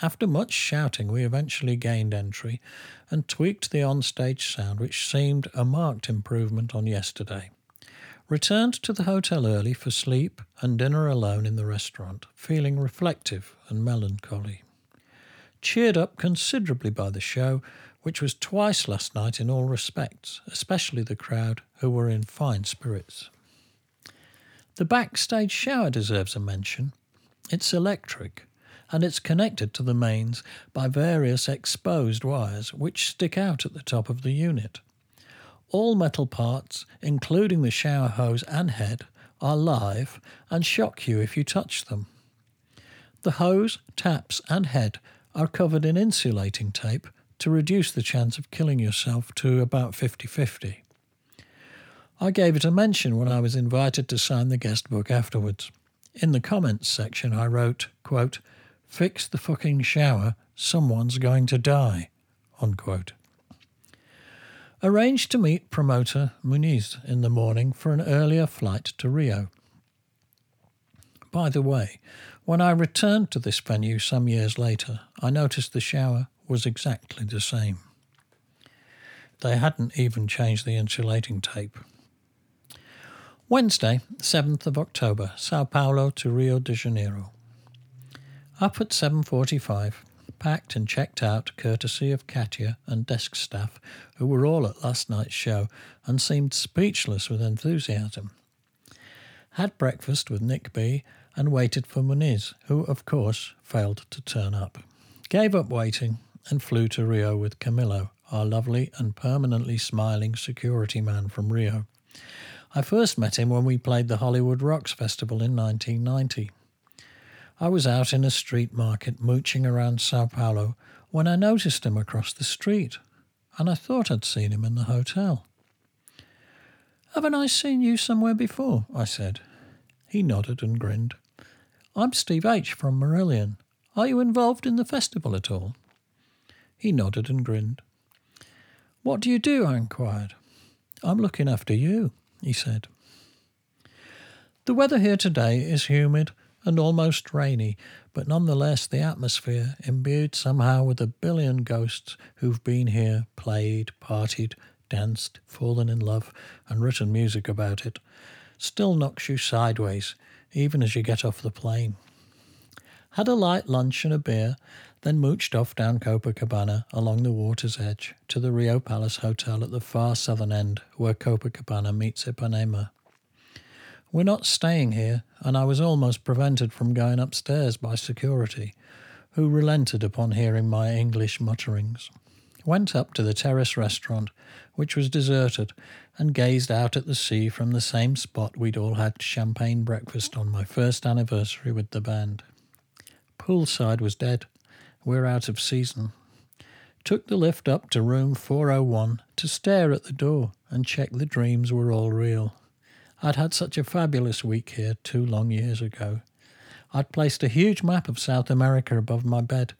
After much shouting, we eventually gained entry and tweaked the on-stage sound, which seemed a marked improvement on yesterday. Returned to the hotel early for sleep and dinner alone in the restaurant, feeling reflective and melancholy. Cheered up considerably by the show, which was twice last night in all respects, especially the crowd, who were in fine spirits. The backstage shower deserves a mention. It's electric, and it's connected to the mains by various exposed wires which stick out at the top of the unit. All metal parts, including the shower hose and head, are live and shock you if you touch them. The hose, taps, and head are covered in insulating tape to reduce the chance of killing yourself to about 50 50. I gave it a mention when I was invited to sign the guest book afterwards. In the comments section, I wrote, quote, Fix the fucking shower, someone's going to die. Unquote. Arranged to meet promoter Muniz in the morning for an earlier flight to Rio. By the way, when I returned to this venue some years later, I noticed the shower was exactly the same. They hadn't even changed the insulating tape. Wednesday, 7th of October, Sao Paulo to Rio de Janeiro. Up at 7:45, packed and checked out courtesy of Katya and desk staff, who were all at last night's show and seemed speechless with enthusiasm. Had breakfast with Nick B and waited for Muniz, who, of course, failed to turn up. Gave up waiting and flew to Rio with Camillo, our lovely and permanently smiling security man from Rio. I first met him when we played the Hollywood Rocks Festival in 1990. I was out in a street market mooching around Sao Paulo when I noticed him across the street, and I thought I'd seen him in the hotel. Haven't I seen you somewhere before? I said. He nodded and grinned. I'm Steve H. from Marillion. Are you involved in the festival at all? He nodded and grinned. What do you do? I inquired. I'm looking after you, he said. The weather here today is humid and almost rainy, but nonetheless the atmosphere, imbued somehow with a billion ghosts who've been here, played, partied, danced, fallen in love, and written music about it, still knocks you sideways, even as you get off the plane. Had a light lunch and a beer, then mooched off down Copacabana along the water's edge to the Rio Palace Hotel at the far southern end where Copacabana meets Ipanema. We're not staying here, and I was almost prevented from going upstairs by security, who relented upon hearing my English mutterings. Went up to the terrace restaurant, which was deserted, and gazed out at the sea from the same spot we'd all had champagne breakfast on my first anniversary with the band. Poolside was dead. We're out of season. Took the lift up to room 401 to stare at the door and check the dreams were all real. I'd had such a fabulous week here two long years ago. I'd placed a huge map of South America above my bed.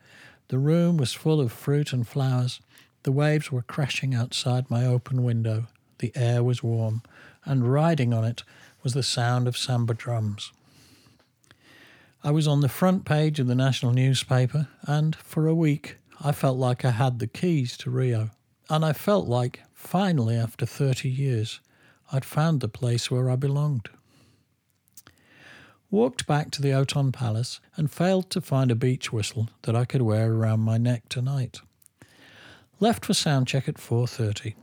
The room was full of fruit and flowers. The waves were crashing outside my open window. The air was warm, and riding on it was the sound of samba drums. I was on the front page of the national newspaper, and for a week I felt like I had the keys to Rio. And I felt like, finally, after 30 years, I'd found the place where I belonged. Walked back to the Othon Palace and failed to find a beach whistle that I could wear around my neck tonight. Left for soundcheck at 4:30.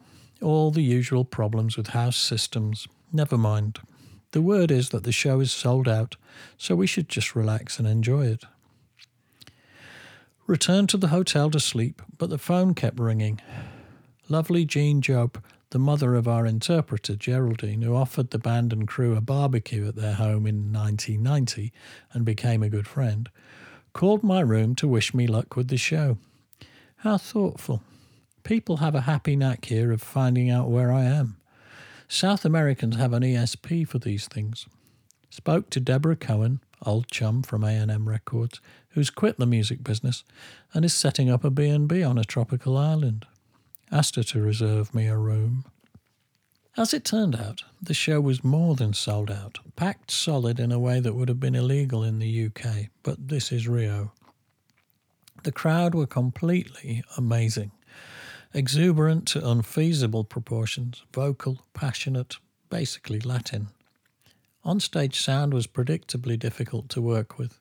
All the usual problems with house systems. Never mind. The word is that the show is sold out, so we should just relax and enjoy it. Returned to the hotel to sleep, but the phone kept ringing. Lovely Jean Job, the mother of our interpreter, Geraldine, who offered the band and crew a barbecue at their home in 1990 and became a good friend, called my room to wish me luck with the show. How thoughtful. People have a happy knack here of finding out where I am. South Americans have an ESP for these things. Spoke to Deborah Cohen, old chum from A&M Records, who's quit the music business and is setting up a B&B on a tropical island. Asked her to reserve me a room. As it turned out, the show was more than sold out, packed solid in a way that would have been illegal in the UK, but this is Rio. The crowd were completely amazing. Exuberant to unfeasible proportions, vocal, passionate, basically Latin. On-stage sound was predictably difficult to work with.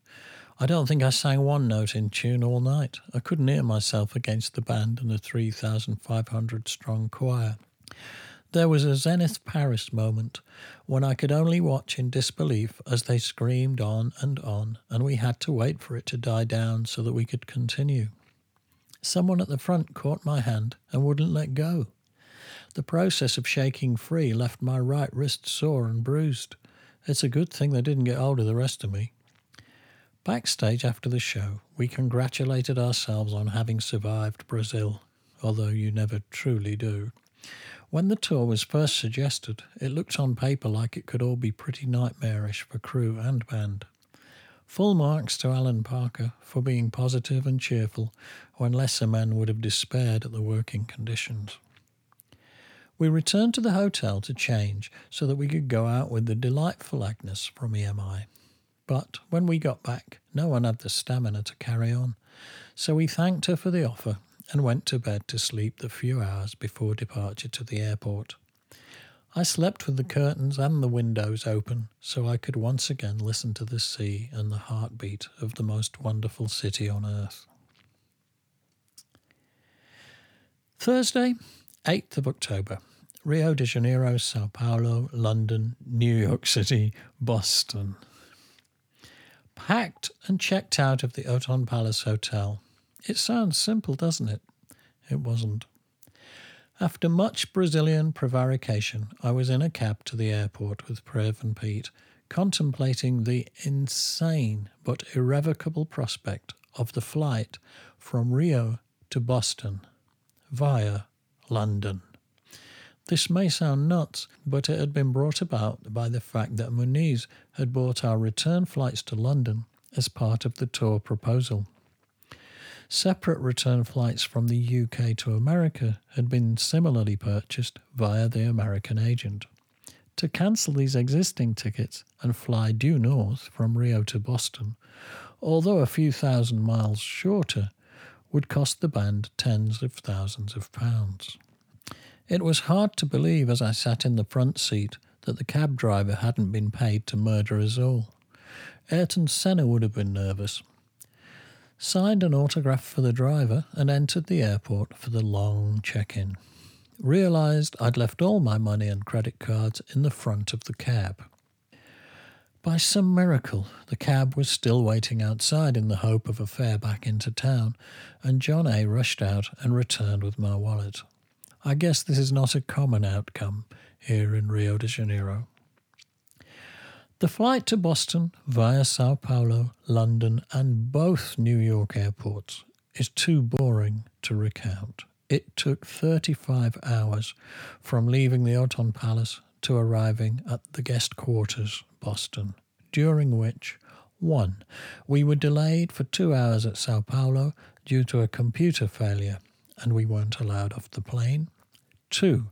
I don't think I sang one note in tune all night. I couldn't hear myself against the band and the 3,500 strong choir. There was a Zenith Paris moment when I could only watch in disbelief as they screamed on and on, and we had to wait for it to die down so that we could continue. Someone at the front caught my hand and wouldn't let go. The process of shaking free left my right wrist sore and bruised. It's a good thing they didn't get hold of the rest of me. Backstage after the show, we congratulated ourselves on having survived Brazil, although you never truly do. When the tour was first suggested, it looked on paper like it could all be pretty nightmarish for crew and band. Full marks to Alan Parker for being positive and cheerful when lesser men would have despaired at the working conditions. We returned to the hotel to change so that we could go out with the delightful Agnes from EMI. But when we got back, no one had the stamina to carry on, so we thanked her for the offer and went to bed to sleep the few hours before departure to the airport. I slept with the curtains and the windows open so I could once again listen to the sea and the heartbeat of the most wonderful city on earth. Thursday, 8th of October. Rio de Janeiro, Sao Paulo, London, New York City, Boston. Packed and checked out of the Othon Palace Hotel. It sounds simple, doesn't it? It wasn't. After much Brazilian prevarication, I was in a cab to the airport with Prev and Pete, contemplating the insane but irrevocable prospect of the flight from Rio to Boston via London. This may sound nuts, but it had been brought about by the fact that Muniz had bought our return flights to London as part of the tour proposal. Separate return flights from the UK to America had been similarly purchased via the American agent. To cancel these existing tickets and fly due north from Rio to Boston, although a few thousand miles shorter, would cost the band tens of thousands of pounds. It was hard to believe as I sat in the front seat that the cab driver hadn't been paid to murder us all. Ayrton Senna would have been nervous. Signed an autograph for the driver and entered the airport for the long check in. Realised I'd left all my money and credit cards in the front of the cab. By some miracle, the cab was still waiting outside in the hope of a fare back into town, and John A. rushed out and returned with my wallet. I guess this is not a common outcome here in Rio de Janeiro. The flight to Boston via Sao Paulo, London, and both New York airports is too boring to recount. It took 35 hours from leaving the Othon Palace to arriving at the guest quarters, Boston, during which 1. We were delayed for two hours at Sao Paulo due to a computer failure and we weren't allowed off the plane. 2.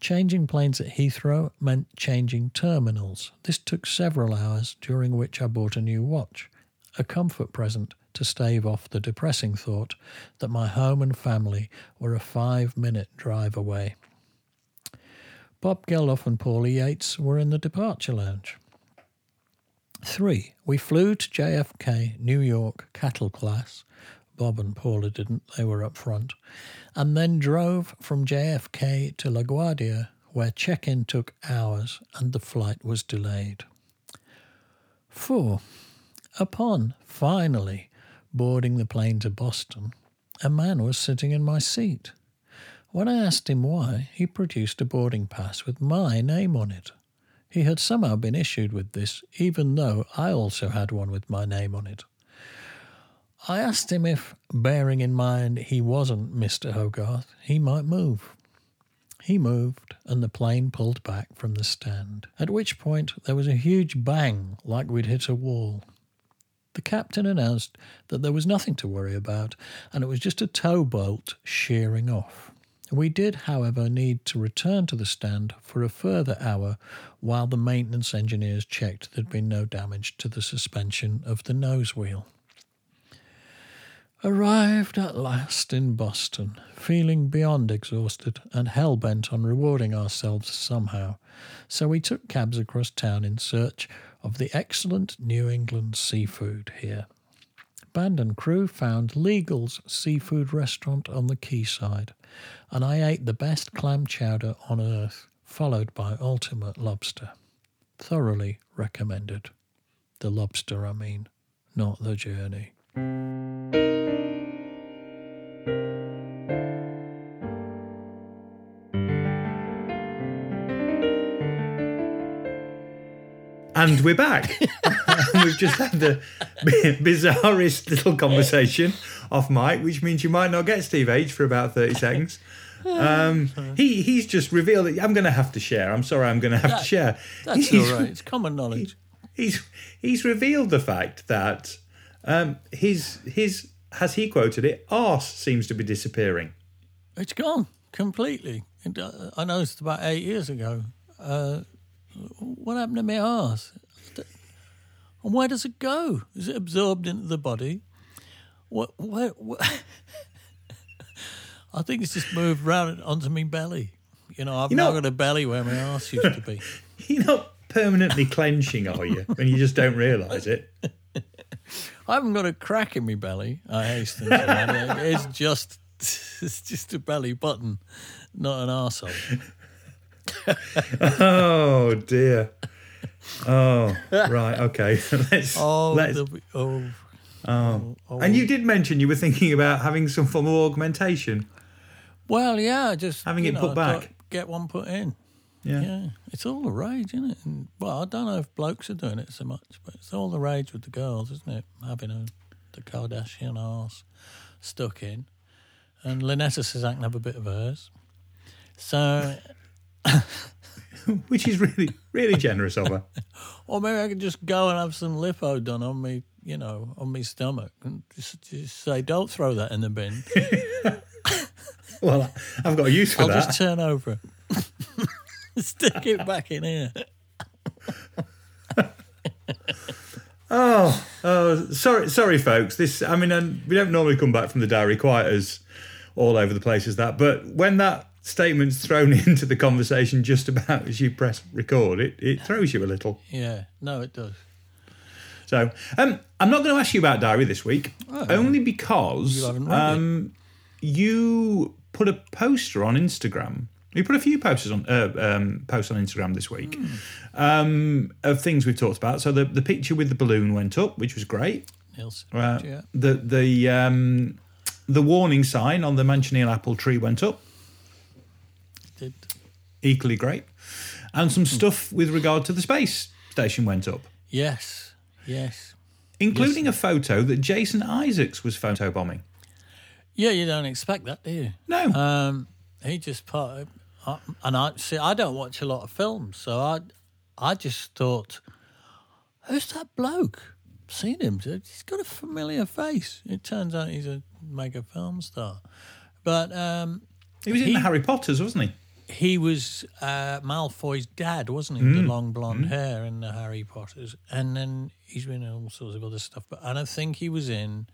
Changing planes at Heathrow meant changing terminals. This took several hours, during which I bought a new watch, a comfort present to stave off the depressing thought that my home and family were a five minute drive away. Bob Geldof and Paula Yates were in the departure lounge. Three, we flew to JFK, New York, cattle class. Bob and Paula didn't, they were up front. And then drove from JFK to LaGuardia, where check in took hours and the flight was delayed. Four, upon finally boarding the plane to Boston, a man was sitting in my seat. When I asked him why, he produced a boarding pass with my name on it. He had somehow been issued with this, even though I also had one with my name on it. I asked him if, bearing in mind he wasn't Mr. Hogarth, he might move. He moved, and the plane pulled back from the stand, at which point there was a huge bang like we'd hit a wall. The captain announced that there was nothing to worry about, and it was just a tow bolt shearing off. We did, however, need to return to the stand for a further hour while the maintenance engineers checked there'd been no damage to the suspension of the nose wheel. Arrived at last in Boston, feeling beyond exhausted and hell bent on rewarding ourselves somehow, so we took cabs across town in search of the excellent New England seafood here. Band and crew found Legal's seafood restaurant on the quayside, and I ate the best clam chowder on earth, followed by ultimate lobster. Thoroughly recommended. The lobster, I mean, not the journey. And we're back. We've just had the bizarrest little conversation off mic, which means you might not get Steve H for about 30 seconds. Um, he he's just revealed that I'm going to have to share. I'm sorry, I'm going to have to share. That's He's- all right. It's common knowledge. He's he's revealed the fact that um, his his as he quoted it, arse seems to be disappearing. It's gone completely. Uh, I noticed about eight years ago. Uh, what happened to my arse? And where does it go? Is it absorbed into the body? What? Where? what? I think it's just moved round onto my belly. You know, I've You now know- got a belly where my arse used to be. You're not permanently clenching, are you? When you just don't realise it. I haven't got a crack in my belly. I hasten to add. It's just it's just a belly button, not an arsehole. Oh dear. Oh right, okay. let's Oh, let's. the, oh, oh. oh. And you did mention you were thinking about having some form of augmentation. well, yeah, just Having it know, put back. Get one put in. Yeah. Yeah, it's all the rage, isn't it? And, well, I don't know if blokes are doing it so much, but it's all the rage with the girls, isn't it? Having a, the Kardashian arse stuck in. And Linette says I can have a bit of hers. So, Which is really, really generous of her. or maybe I could just go and have some lipo done on me, you know, on my stomach, and just, just say, "Don't throw that in the bin. Well, I've got a use for I'll that. just turn over, stick it back in here." Oh, oh, sorry, sorry, folks. This, I mean, um, we don't normally come back from the diary quite as all over the place as that. But when that statement's thrown into the conversation just about as you press record, it, it throws you a little. Yeah, no, it does. So, um, I'm not going to ask you about diary this week, only because You haven't read it. um, you put a poster on Instagram. You put a few posters on uh, um, posts on Instagram this week Hmm. um, of things we've talked about. So the the picture with the balloon went up, which was great. Nielsen. Uh, yeah. The the um, the warning sign on the Manchineel apple tree went up, Did equally great, and some stuff with regard to the space station went up, yes, yes. including a photo that Jason Isaacs was photobombing. Yeah, you don't expect that, do you? No, Um, he just part, I, and I see. I don't watch a lot of films, so I, I just thought, who's that bloke? Seen him? He's got a familiar face. It turns out he's a mega film star, but um, he was in the Harry Potters, wasn't he? he was uh, Malfoy's dad, wasn't he? Mm. The long blonde hair in the Harry Potters, and then he's been in all sorts of other stuff. But and I think he was in,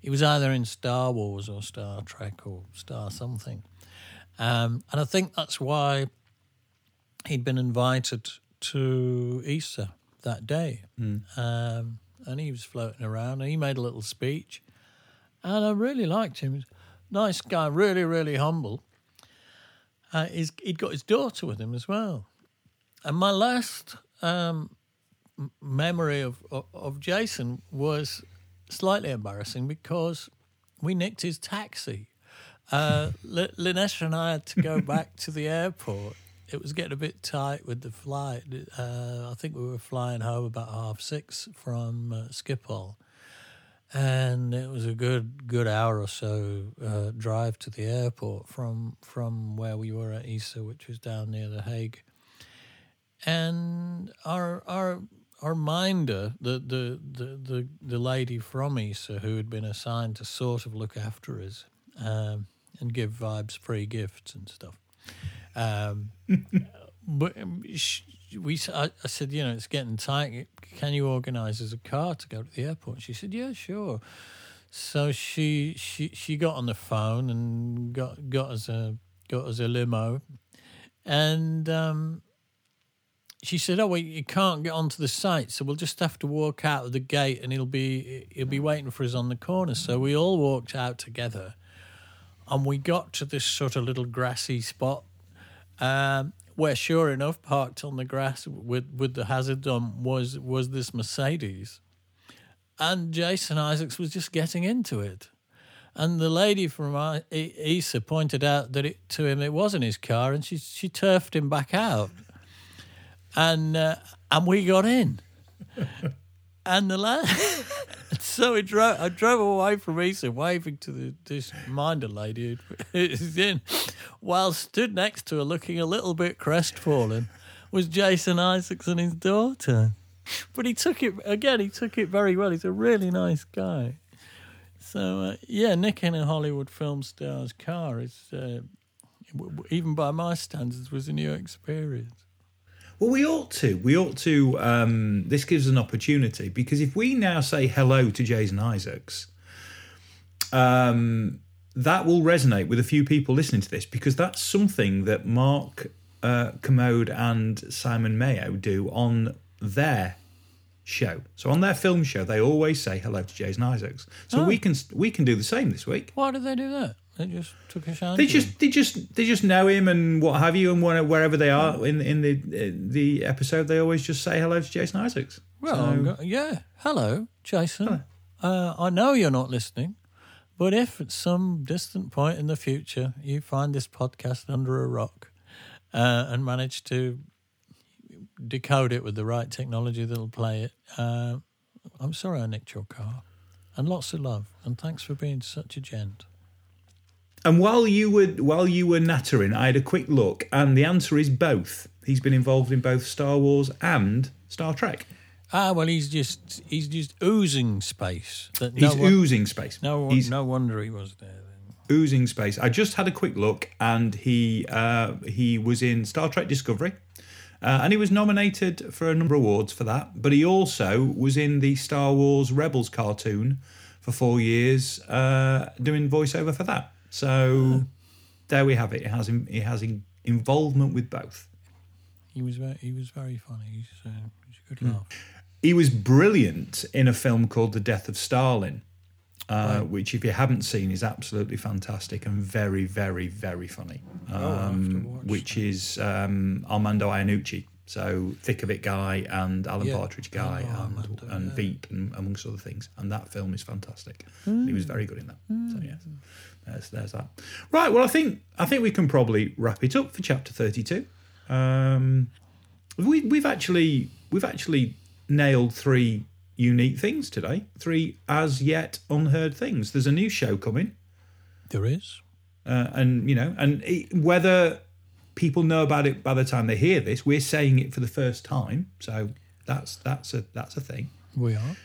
he was either in Star Wars or Star Trek or Star something, um, and I think that's why he'd been invited to Easter that day, um, and he was floating around. and He made a little speech, and I really liked him. Nice guy, really, really humble uh, he's, he'd got his daughter with him as well. And my last um, memory of, of, of Jason was slightly embarrassing because we nicked his taxi. Uh, L- Linette and I had to go back to the airport. It was getting a bit tight with the flight. Uh, I think we were flying home about half six from uh, Schiphol and it was a good good hour or so uh, drive to the airport from from where we were at ESA, which was down near the Hague. And our our our minder, the the the the, the lady from ESA who had been assigned to sort of look after us um, and give vibes free gifts and stuff. Um, but um, we, I, I said, you know, it's getting tight. Can you organise as a car to go to the airport? She said, yeah, sure. So she she she got on the phone and got got us a got us a limo, and um, she said, "Oh, well, you can't get onto the site, so we'll just have to walk out of the gate, and he'll be he'll be waiting for us on the corner." So we all walked out together, and we got to this sort of little grassy spot um, where, sure enough, parked on the grass with, with the hazard on was was this Mercedes, and Jason Isaacs was just getting into it, and the lady from ESA pointed out that it to him it wasn't his car, and she she turfed him back out, and uh, and we got in. And the lad, so we drove. I drove away from ESA, waving to the this minder lady in, while stood next to her, looking a little bit crestfallen, was Jason Isaacs and his daughter. But he took it again. He took it very well. He's a really nice guy. So uh, yeah, nicking a Hollywood film star's car is, uh, even by my standards, was a new experience. Well, we ought to. We ought to. Um, this gives an opportunity because if we now say hello to Jason Isaacs, um, that will resonate with a few people listening to this because that's something that Mark uh, Kermode and Simon Mayo do on their show. So on their film show, they always say hello to Jason Isaacs. So Oh. we can we can do the same this week. Why do they do that? They just took a shine. They just they just they just know him and what have you, and where- wherever they are in in the the episode, they always just say hello to Jason Isaacs. Well, So- go- yeah. Hello, Jason. Hello. Uh, I know you're not listening, but if at some distant point in the future you find this podcast under a rock uh, and manage to decode it with the right technology that'll play it, uh, I'm sorry I nicked your car. And lots of love. And thanks for being such a gent. And while you were while you were nattering, I had a quick look, and the answer is both. He's been involved in both Star Wars and Star Trek. Ah, well, he's just he's just oozing space. That He's one- oozing space. no, He's no wonder he was there. Then. oozing space. I just had a quick look, and he uh, he was in Star Trek Discovery, uh, and he was nominated for a number of awards for that. But he also was in the Star Wars Rebels cartoon for four years, uh, doing voiceover for that. So there we have it. He has he has in- involvement with both. He was very, he was very funny. He's, uh, he's a Hmm. good laugh. He was brilliant in a film called The Death of Stalin. Uh, Which, if you haven't seen, is absolutely fantastic and very, very, very funny. To Um, watch which is um, Armando Iannucci, so Thick of It guy and Alan Yeah, Partridge guy know and, Armando, and yeah. Veep, and, amongst other things. And that film is fantastic. He was very good in that. So yes, there's, there's that. Right. Well, I think I think we can probably wrap it up for chapter thirty-two. Um, we, we've actually we've actually nailed three unique things today. Three as yet unheard things. There's a new show coming, There is. uh, and you know, and it, whether people know about it by the time they hear this, we're saying it for the first time. So that's that's a that's a thing. We are.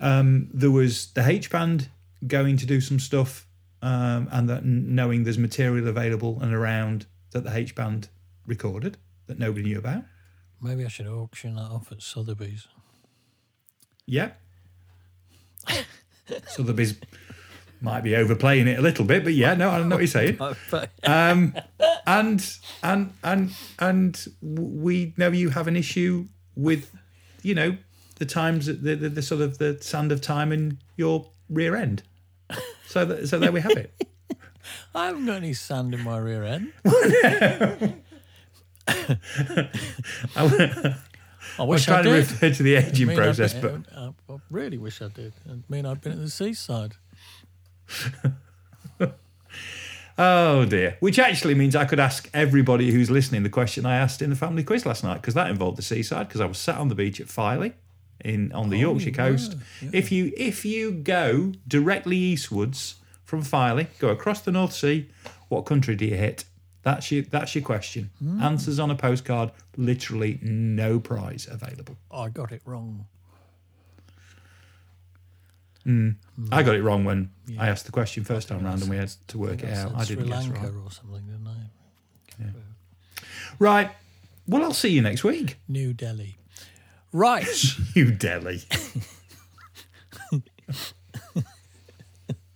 Um, there was the H band going to do some stuff, um, and that knowing there's material available and around that the H band recorded that nobody knew about. Maybe I should auction that off at Sotheby's. Yeah. Sotheby's might be overplaying it a little bit, but yeah, no, I know what you're saying. Um, and and and and we know you have an issue with, you know, the times the the, the sort of the sand of time in your rear end. So that, so there we have it. I haven't got any sand in my rear end. Oh, I I was wish I, trying to did. refer to the aging I mean, I've process, been- but I, I really wish I did. I mean, I've been at the seaside. Oh dear. Which actually means I could ask everybody who's listening the question I asked in the family quiz last night because that involved the seaside because I was sat on the beach at Filey in on the oh, Yorkshire you coast. were, If you if you go directly eastwards from Filey, go across the North Sea, what country do you hit? That's your that's your question. Hmm. Answers on a postcard, literally no prize available. I got it wrong. Hmm. Hmm. I got it wrong when I asked the question first time round and we had to work it out. I didn't guess Lanka right. or something, didn't I? Right. Well, I'll see you next week. New Delhi. Right. You Delhi.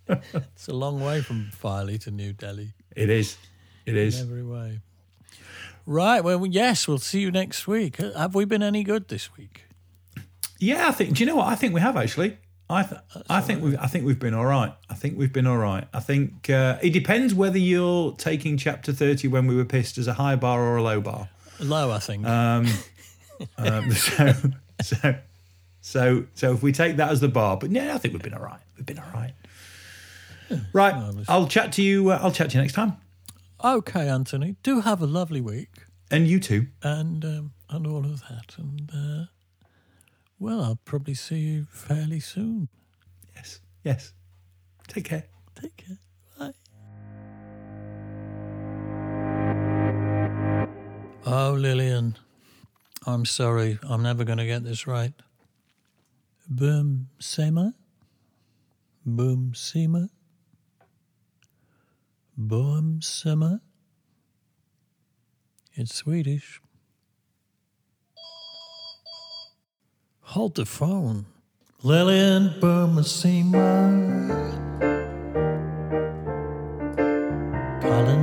it's a long way from Filey to New Delhi. It is. It is. In every way. Right. Well, yes, we'll see you next week. Uh, Have we been any good this week? Yeah, I think. Do you know what? I think we have actually. I th- I think we've I think we've been all right. I think we've been all right. I think uh, it depends whether you're taking chapter thirty when we were pissed as a high bar or a low bar. Low, I think. Um, um, so so so so if we take that as the bar, but yeah, I think we've been all right. We've been all right. Right, I'll chat to you. Uh, I'll chat to you next time, okay, Anthony. Do have a lovely week and you too. and um, and all of that. And uh, well, I'll probably see you fairly soon. Yes, yes. Take care. Take care. Bye. Oh, Lillian, I'm sorry. I'm never going to get this right. Boom Sema? Boom Sema? Boom Sema? It's Swedish. Hold the phone. Lillian Burmasima. Colonize.